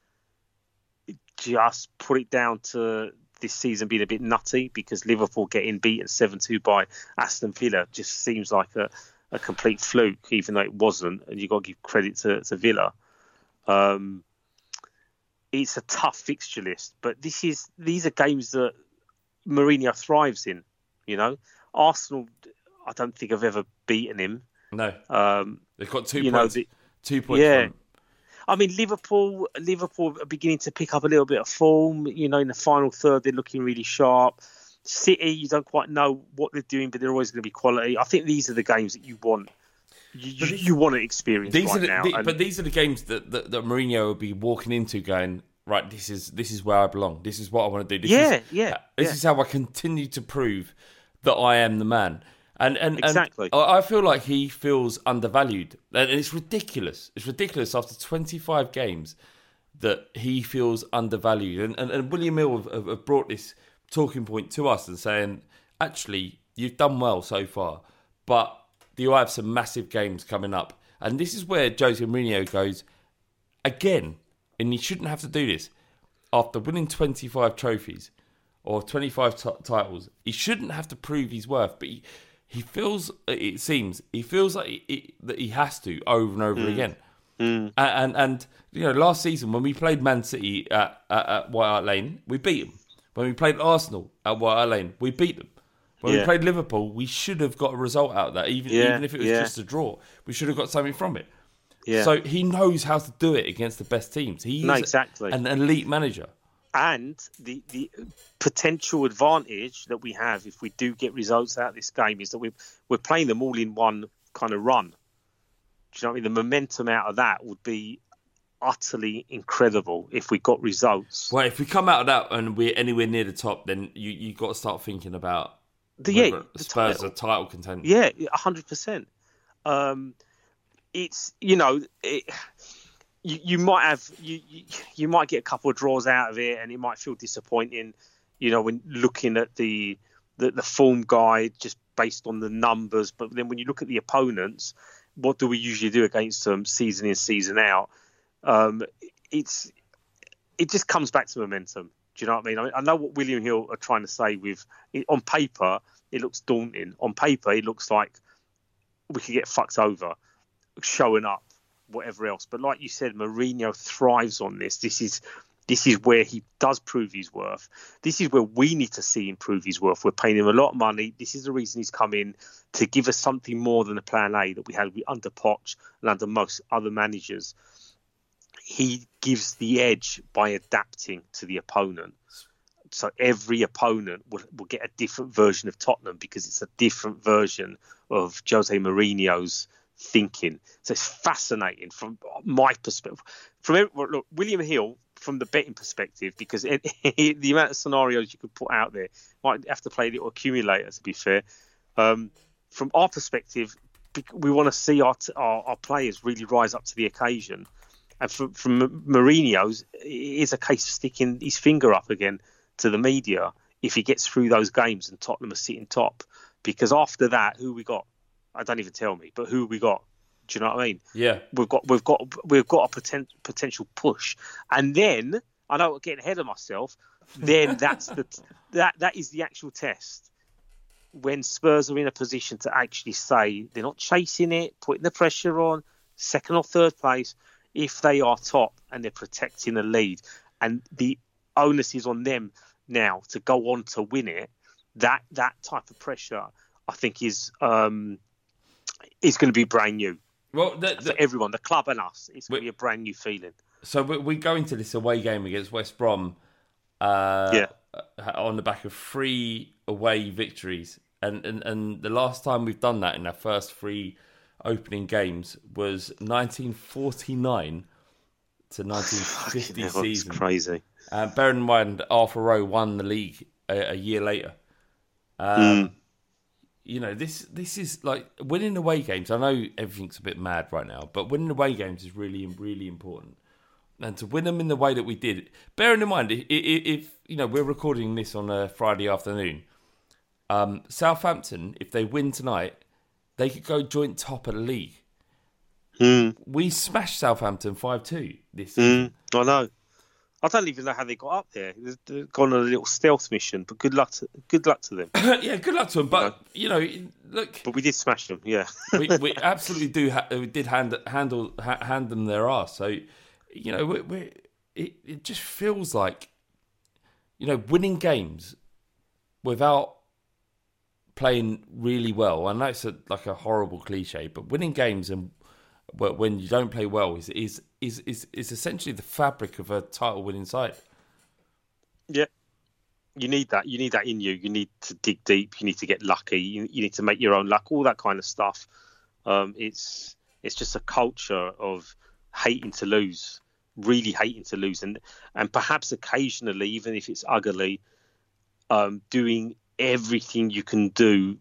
just put it down to this season being a bit nutty because Liverpool getting beaten seven two by Aston Villa just seems like a, a complete fluke, even though it wasn't. And you've got to give credit to, to Villa. Um, it's a tough fixture list, but this is these are games that Mourinho thrives in. You know, Arsenal. I don't think I've ever beaten him. no, Um, they've got two you know, points. the- two points. yeah. from- I mean, Liverpool, Liverpool are beginning to pick up a little bit of form. You know, in the final third, they're looking really sharp. City, you don't quite know what they're doing, but they're always going to be quality. I think these are the games that you want. You, these- you want to experience These right are the, now. the- and- but these are the games that, that that Mourinho will be walking into, going right. This is this is where I belong. This is what I want to do. This Yeah, is, yeah, uh, This yeah. is how I continue to prove that I am the man. And and, and Exactly. I I feel like he feels undervalued, and it's ridiculous. It's ridiculous after 25 games that he feels undervalued. And and, and William Hill have- have brought this talking point to us and saying, actually, you've done well so far, but do you have some massive games coming up. And this is where Jose Mourinho goes again, and he shouldn't have to do this after winning 25 trophies or 25 t- titles. He shouldn't have to prove his worth, but he, he feels, it seems, he feels like he, that he has to over and over mm. again. Mm. And, and and you know, last season when we played Man City at, at, at White Hart Lane, we beat them. When we played Arsenal at White Lane, we beat them. When we played Liverpool, we should have got a result out of that, even Yeah, even if it was yeah. just a draw. We should have got something from it. yeah. So he knows how to do it against the best teams. He No, exactly. an elite manager. and the the potential advantage that we have if we do get results out of this game is that we're we're playing them all in one kind of run. Do you know what I mean? The momentum out of that would be utterly incredible if we got results. Well, if we come out of that and we're anywhere near the top, then you you got to start thinking about The, yeah, the Spurs title. are title contender. Yeah, a hundred percent. Um, it's you know, it, you you might have you, you you might get a couple of draws out of it, and it might feel disappointing. You know, when looking at the the, the form guide just based on the numbers, but then when you look at the opponents, what do we usually do against them, season in season out? Um, it's it just comes back to momentum. Do you know what I mean? I, mean, I know what William Hill are trying to say. With it, on paper, it looks daunting. On paper, it looks like we could get fucked over. showing up, whatever else. But like you said, Mourinho thrives on this. This is this is where he does prove his worth. This is where we need to see him prove his worth. We're paying him a lot of money. This is the reason he's come in to give us something more than a plan A that we had under Poch and under most other managers. He gives the edge by adapting to the opponent. So every opponent will, will get a different version of Tottenham because it's a different version of Jose Mourinho's thinking. So it's fascinating from my perspective. From look, William Hill from the betting perspective because it, it, the amount of scenarios you could put out there might have to play a little accumulator to be fair. Um, from our perspective, we want to see our, our, our players really rise up to the occasion. And from, from Mourinho's, it is a case of sticking his finger up again to the media if he gets through those games and Tottenham are sitting top. Because after that, who we got? I don't even tell me, but who we got? Do you know what I mean? Yeah. We've got we've got we've got a potent, potential push, and then I know I'm getting ahead of myself. Then that's the that that is the actual test when Spurs are in a position to actually say they're not chasing it, putting the pressure on, second or third place, if they are top and they're protecting the lead, and the onus is on them now to go on to win it. That that type of pressure, I think, is um, is going to be brand new. Well, the, the, for everyone, the club and us, it's going to be a brand new feeling. So we, we go into this away game against West Brom, uh, yeah, on the back of three away victories, and, and and the last time we've done that in our first three opening games was 1949 to 1950 hell, season. Crazy. Uh, bear in mind, Arthur Rowe won the league a, a year later. Um, Mm. You know, this this is like winning away games. I know everything's a bit mad right now, but winning away games is really really important. And to win them in the way that we did, bearing in mind, if, if you know we're recording this on a Friday afternoon, um, Southampton, if they win tonight, they could go joint top of the league. Mm. We smashed Southampton five two this season. Mm. I know. I don't even know how they got up there. They've gone on a little stealth mission, but good luck to good luck to them. yeah, good luck to them. But you know, look, but we did smash them. Yeah, we, we absolutely do. Ha- we did hand handle ha- hand them their ass. So you know, we, we it it just feels like you know winning games without playing really well. I know it's a, like a horrible cliche, but winning games and when you don't play well is is is is, is essentially the fabric of a title winning side. Yeah. You need that. You need that in you. You need to dig deep. You need to get lucky. You, you need to make your own luck. All that kind of stuff. Um, it's it's just a culture of hating to lose, really hating to lose, and and perhaps occasionally, even if it's ugly, um, doing everything you can do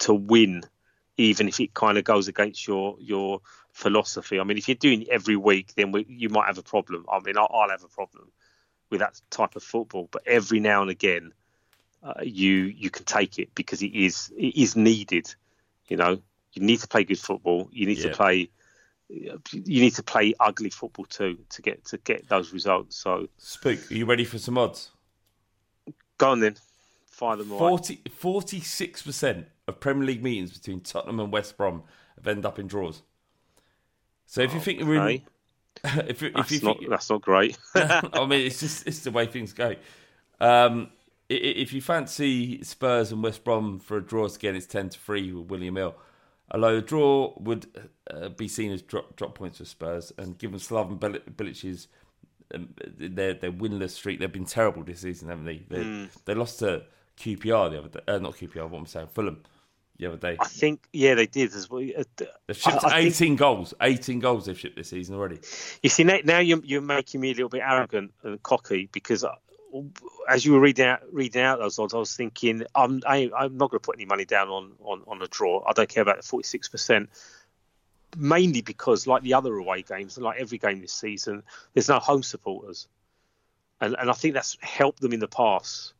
to win, even if it kind of goes against your your philosophy. I mean, if you're doing it every week, then we, you might have a problem. I mean, I'll, I'll, have a problem with that type of football. But every now and again, uh, you you can take it because it is it is needed. You know, you need to play good football. You need Yeah. to play. You need to play ugly football too to get to get those results. So Spook, are you ready for some odds? go on then, fire them away. 46 percent of Premier League meetings between Tottenham and West Brom have ended up in draws. So if you think we're in, Okay. if, if That's you not think, that's not great. I mean, it's just it's the way things go. Um, if you fancy Spurs and West Brom for a draw again, it's ten to three with William Hill. Although a draw would uh, be seen as drop, drop points for Spurs, and given Slaven Bil- Bilic's um, their their winless streak, they've been terrible this season, haven't they? They, Hmm. they lost to QPR the other day, uh, not QPR. What I'm I saying? Fulham the other day. I think yeah, they did as well. Uh, They've shipped I- I think- eighteen goals. Eighteen goals they've shipped this season already. You see, now, you're, you're making me a little bit arrogant and cocky because uh, as you were reading out, reading out those odds, I was thinking, I'm, I, I'm not going to put any money down on, on, on a draw. I don't care about the 46%. Mainly because, like the other away games, like every game this season, there's no home supporters, and and I think that's helped them in the past.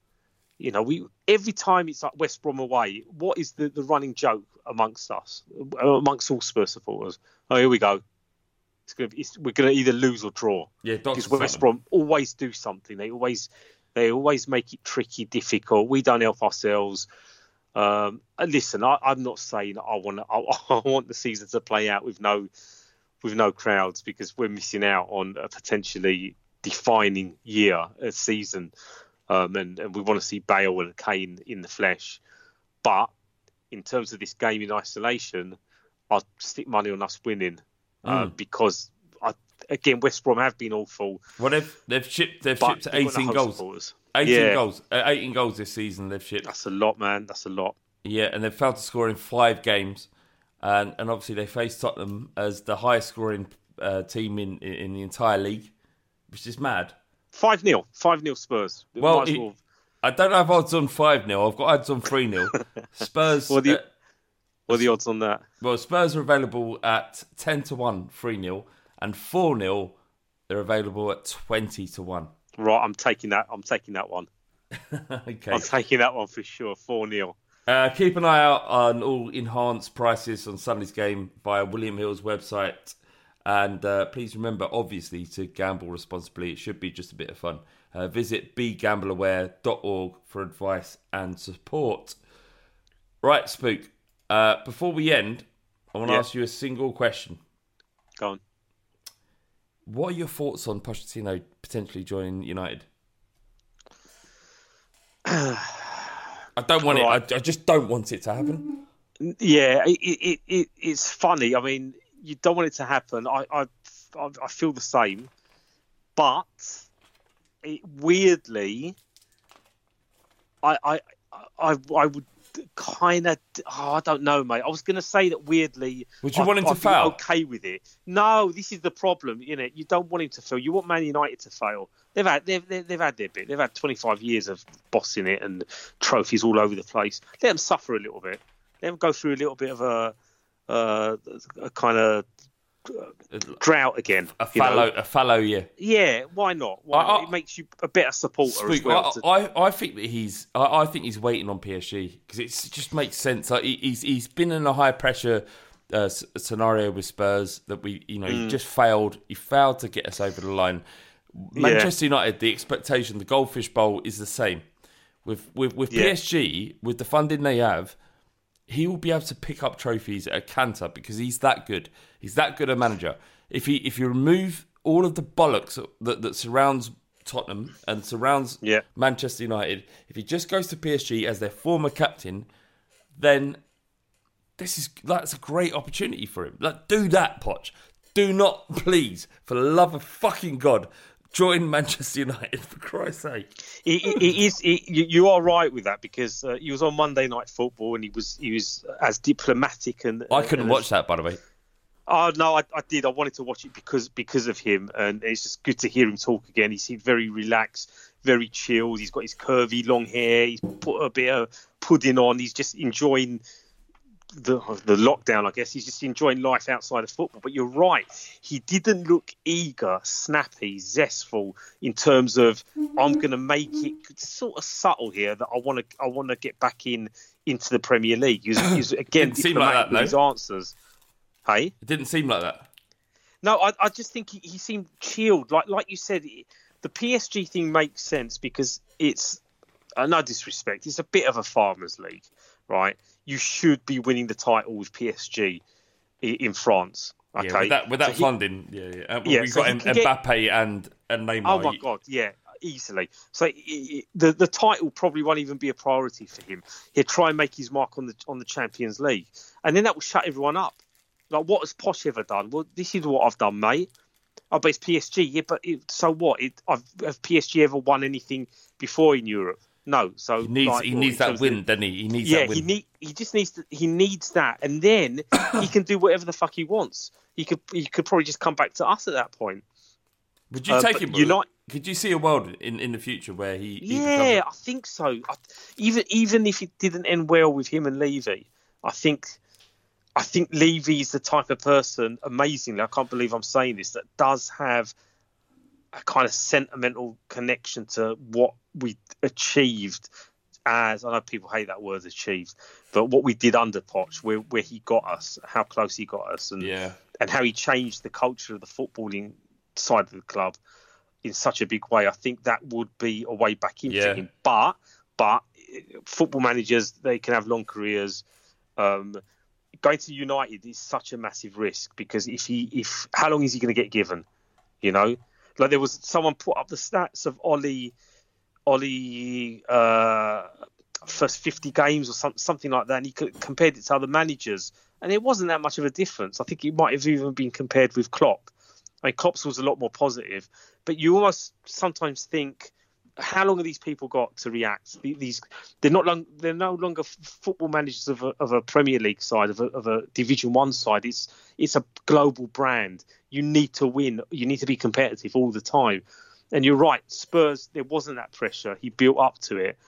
You know, we every time it's like West Brom away, what is the, the running joke amongst us, amongst all Spurs supporters? Oh, here we go. It's gonna be, it's, we're gonna either lose or draw. Yeah, because West Brom always do something. They always they always make it tricky, difficult. We don't help ourselves. Um, and listen, I, I'm not saying I want I, I want the season to play out with no with no crowds because we're missing out on a potentially defining year, a season, um, and, and we want to see Bale and Kane in the flesh. But in terms of this game in isolation, I'd stick money on us winning uh, because I, again West Brom have been awful. Well, they've they've shipped they've shipped they've got no 18 goals. 18 Yeah. goals. Uh, 18 goals this season they've shipped. That's a lot, man. That's a lot. Yeah, and they've failed to score in five games, and and obviously they face Tottenham as the highest scoring uh, team in in the entire league, which is mad. Five 0 five 0 Spurs. We Well, might as it- well- I don't have odds on five 0 I've got odds on three 0 Spurs. What are the- uh, what are the odds on that? well, Spurs are available at ten to one, three 0 and four 0 They're available at twenty to one. Right, I'm taking that. I'm taking that one. okay. I'm taking that one for sure. Four 0 Uh, keep an eye out on all enhanced prices on Sunday's game via William Hill's website. And uh, please remember, obviously, to gamble responsibly. It should be just a bit of fun. Uh, visit begambleaware.org for advice and support. Right, Spook. Uh, before we end, I want to Yeah. ask you a single question. Go on. What are your thoughts on Pochettino potentially joining United? I don't want Right. it. I, I just don't want it to happen. Yeah, it, it, it it's funny. I mean, you don't want it to happen. I I, I I feel the same, but it, weirdly, I I I, I would kind of. Oh, I don't know, mate. I was going to say that weirdly. Would you I- want him to I'd fail? Okay with it. No, this is the problem. You know, you don't want him to fail. You want Man United to fail. They've had they've, they've, they've had their bit. They've had 25 years of bossing it and trophies all over the place. Let them suffer a little bit. Let them go through a little bit of a uh, a kind of drought again. A fallow, a fallow year. Yeah, why not? Why I- not? It makes you a better supporter as well. I, to- I, I think that he's. I, I think he's waiting on PSG because it just makes sense. Like he, he's he's been in a high pressure uh, scenario with Spurs that we you know Mm. he just failed. He failed to get us over the line. Manchester United, the expectation, the Goldfish Bowl is the same. With with with Yeah. PSG, with the funding they have, he will be able to pick up trophies at a canter because he's that good. He's that good a manager. If he if you remove all of the bollocks that, that surrounds Tottenham and surrounds Yeah. Manchester United, if he just goes to PSG as their former captain, then this is that's a great opportunity for him. Like, do that, Poch. Do not, please, for the love of fucking God, join Manchester United for Christ's sake. it, it, it is. It, you, you are right with that because uh, he was on Monday Night Football and he was he was as diplomatic and I couldn't and watch that, by the way. Oh no, I, I did. I wanted to watch it because because of him, and it's just good to hear him talk again. He seemed very relaxed, very chilled. He's got his curvy long hair. He's put a bit of pudding on. He's just enjoying the the lockdown. I guess he's just enjoying life outside of football. But you're right. He didn't look eager, snappy, zestful in terms of I'm going to make it sort of subtle here that I want to I want to get back in into the Premier League. He was, he was again Didn't seem like that, with his answers. Hey. It didn't seem like that. No, I, I just think he, he seemed chilled. Like like you said, the PSG thing makes sense because it's uh, no disrespect. It's a bit of a farmers' league, right? You should be winning the title with PSG in, France. Okay, Yeah, with that, with that So he- funding, yeah, yeah. Uh, Yeah, we've so got he M- can get- Mbappe and and Neymar. Oh my god, yeah, easily. So the the title probably won't even be a priority for him. He'll try and make his mark on the on the Champions League, and then that will shut everyone up. Like what has Poch ever done? Well, this is what I've done, mate. Oh, but it's PSG. Yeah, but it, so what? It, I've, have PSG ever won anything before in Europe? No. So He needs like, he needs that win, doesn't he? He needs yeah, that win. he need he just needs to, he needs that, and then he can do whatever the fuck he wants. He could he could probably just come back to us at that point. Would you uh, take but him? United- Could you see a world in, in the future where he? he Yeah, becomes- I think so. I, even even if it didn't end well with him and Levy, I think I think Levy is the type of person. Amazingly, I can't believe I'm saying this. That does have a kind of sentimental connection to what we achieved. As I know people hate that word achieved, but what we did under Poch, where where he got us, how close he got us, and yeah. and how he changed the culture of the footballing side of the club in such a big way. I think that would be a way back into Yeah. him. But but football managers they can have long careers. Um, going to United is such a massive risk because if he if how long is he going to get given? You know, like there was someone put up the stats of Ollie, Ollie uh, first fifty games or some, something like that, and he compared it to other managers, and it wasn't that much of a difference. I think it might have even been compared with Klopp. I mean, Klopp's was a lot more positive, but you almost sometimes think how long have these people got to react? These they're not long, they're no longer football managers of a, of a Premier League side of a, of a Division One side. It's it's a global brand. You need to win. You need to be competitive all the time. And you're right, Spurs. There wasn't that pressure. He built up to it.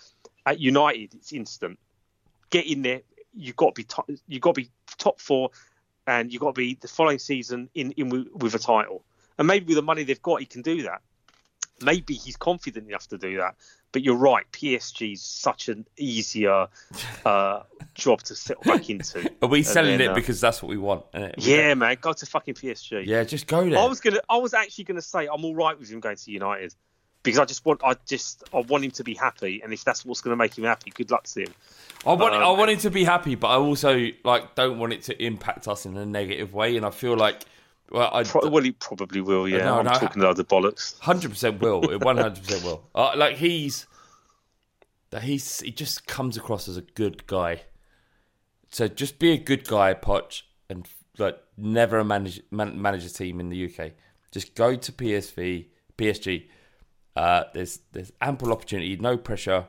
At United, it's instant. Get in there. You've got to be top, you've got to be top four, and you've got to be the following season in, in with a title. And maybe with the money they've got, he can do that maybe he's confident enough to do that. But you're right, PSG is such an easier uh, job to settle back into. Are we selling then, it uh, because that's what we want? yeah, man, go to fucking PSG. Yeah, just go there. I was gonna, I was actually gonna say I'm all right with him going to United because I just want, I just, I want him to be happy, and if that's what's going to make him happy, good luck to him. I want, um, I want him to be happy, but I also like don't want it to impact us in a negative way, and I feel like well, I, Pro- well, he probably will. Yeah, no, I'm no, talking other bollocks. Hundred percent will. One hundred percent will. Uh, like he's, that he's he just comes across as a good guy. So just be a good guy, Poch, and like never manage man, manage a team in the UK. Just go to PSV, PSG. Uh, there's there's ample opportunity, no pressure.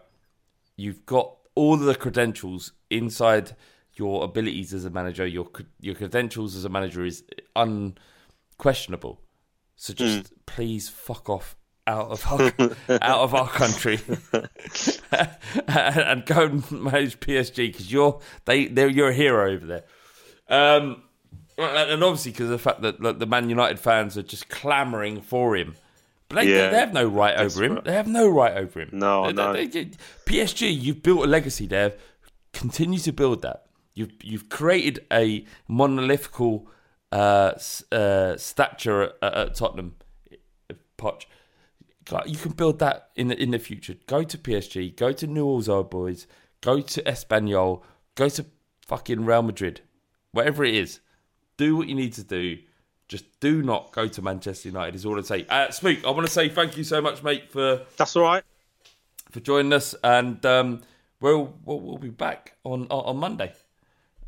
You've got all the credentials inside your abilities as a manager, your your credentials as a manager is unquestionable. So just mm. please fuck off out of our out of our country and go and manage PSG because you're they they're you're a hero over there. Um, and obviously because of the fact that like, the Man United fans are just clamoring for him. But they, yeah, they have no right over him. Right. They have no right over him. No, they, no. They, PSG, you've built a legacy there. Continue to build that. You've you've created a monolithical uh, uh, stature at, at Tottenham, Poch. You can build that in the in the future. Go to PSG. Go to Newell's Old Boys. Go to Espanyol. Go to fucking Real Madrid. Whatever it is, do what you need to do. Just do not go to Manchester United. Is all I say. Uh, Spook, I want to say thank you so much, mate, for that's all right for joining us, and um, we'll, we'll we'll be back on on Monday.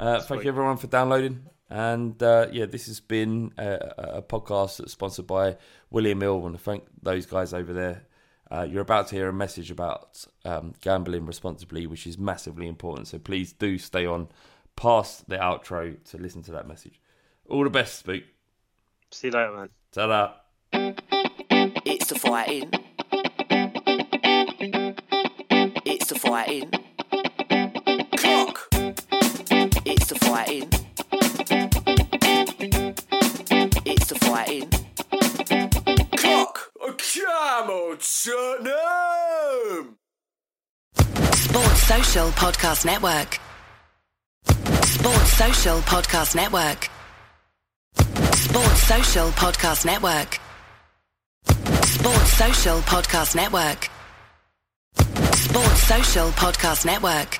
Uh, thank you everyone for downloading. And uh, yeah, this has been a, a, podcast that's sponsored by William Hill. I want to thank those guys over there. Uh, you're about to hear a message about um, gambling responsibly, which is massively important. So please do stay on past the outro to listen to that message. All the best, Spook. See you later, man. Ta-da. It's the fighting. It's the fighting. The fighting. It's the fighting. Cock! Come on, Tottenham! Sports Social Podcast Network. Sports Social Podcast Network. Sports Social Podcast Network. Sports Social Podcast Network. Sports Social Podcast Network.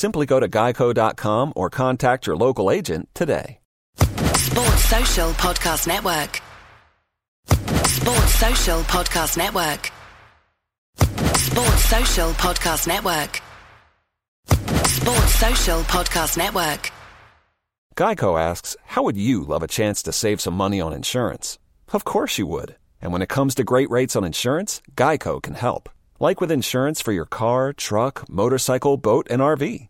Simply go to geico.com or contact your local agent today. Sports Social Podcast Network. Sports Social Podcast Network. Sports Social Podcast Network. Sports Social Podcast Network. Geico asks, How would you love a chance to save some money on insurance? Of course you would. And when it comes to great rates on insurance, Geico can help. Like with insurance for your car, truck, motorcycle, boat, and RV.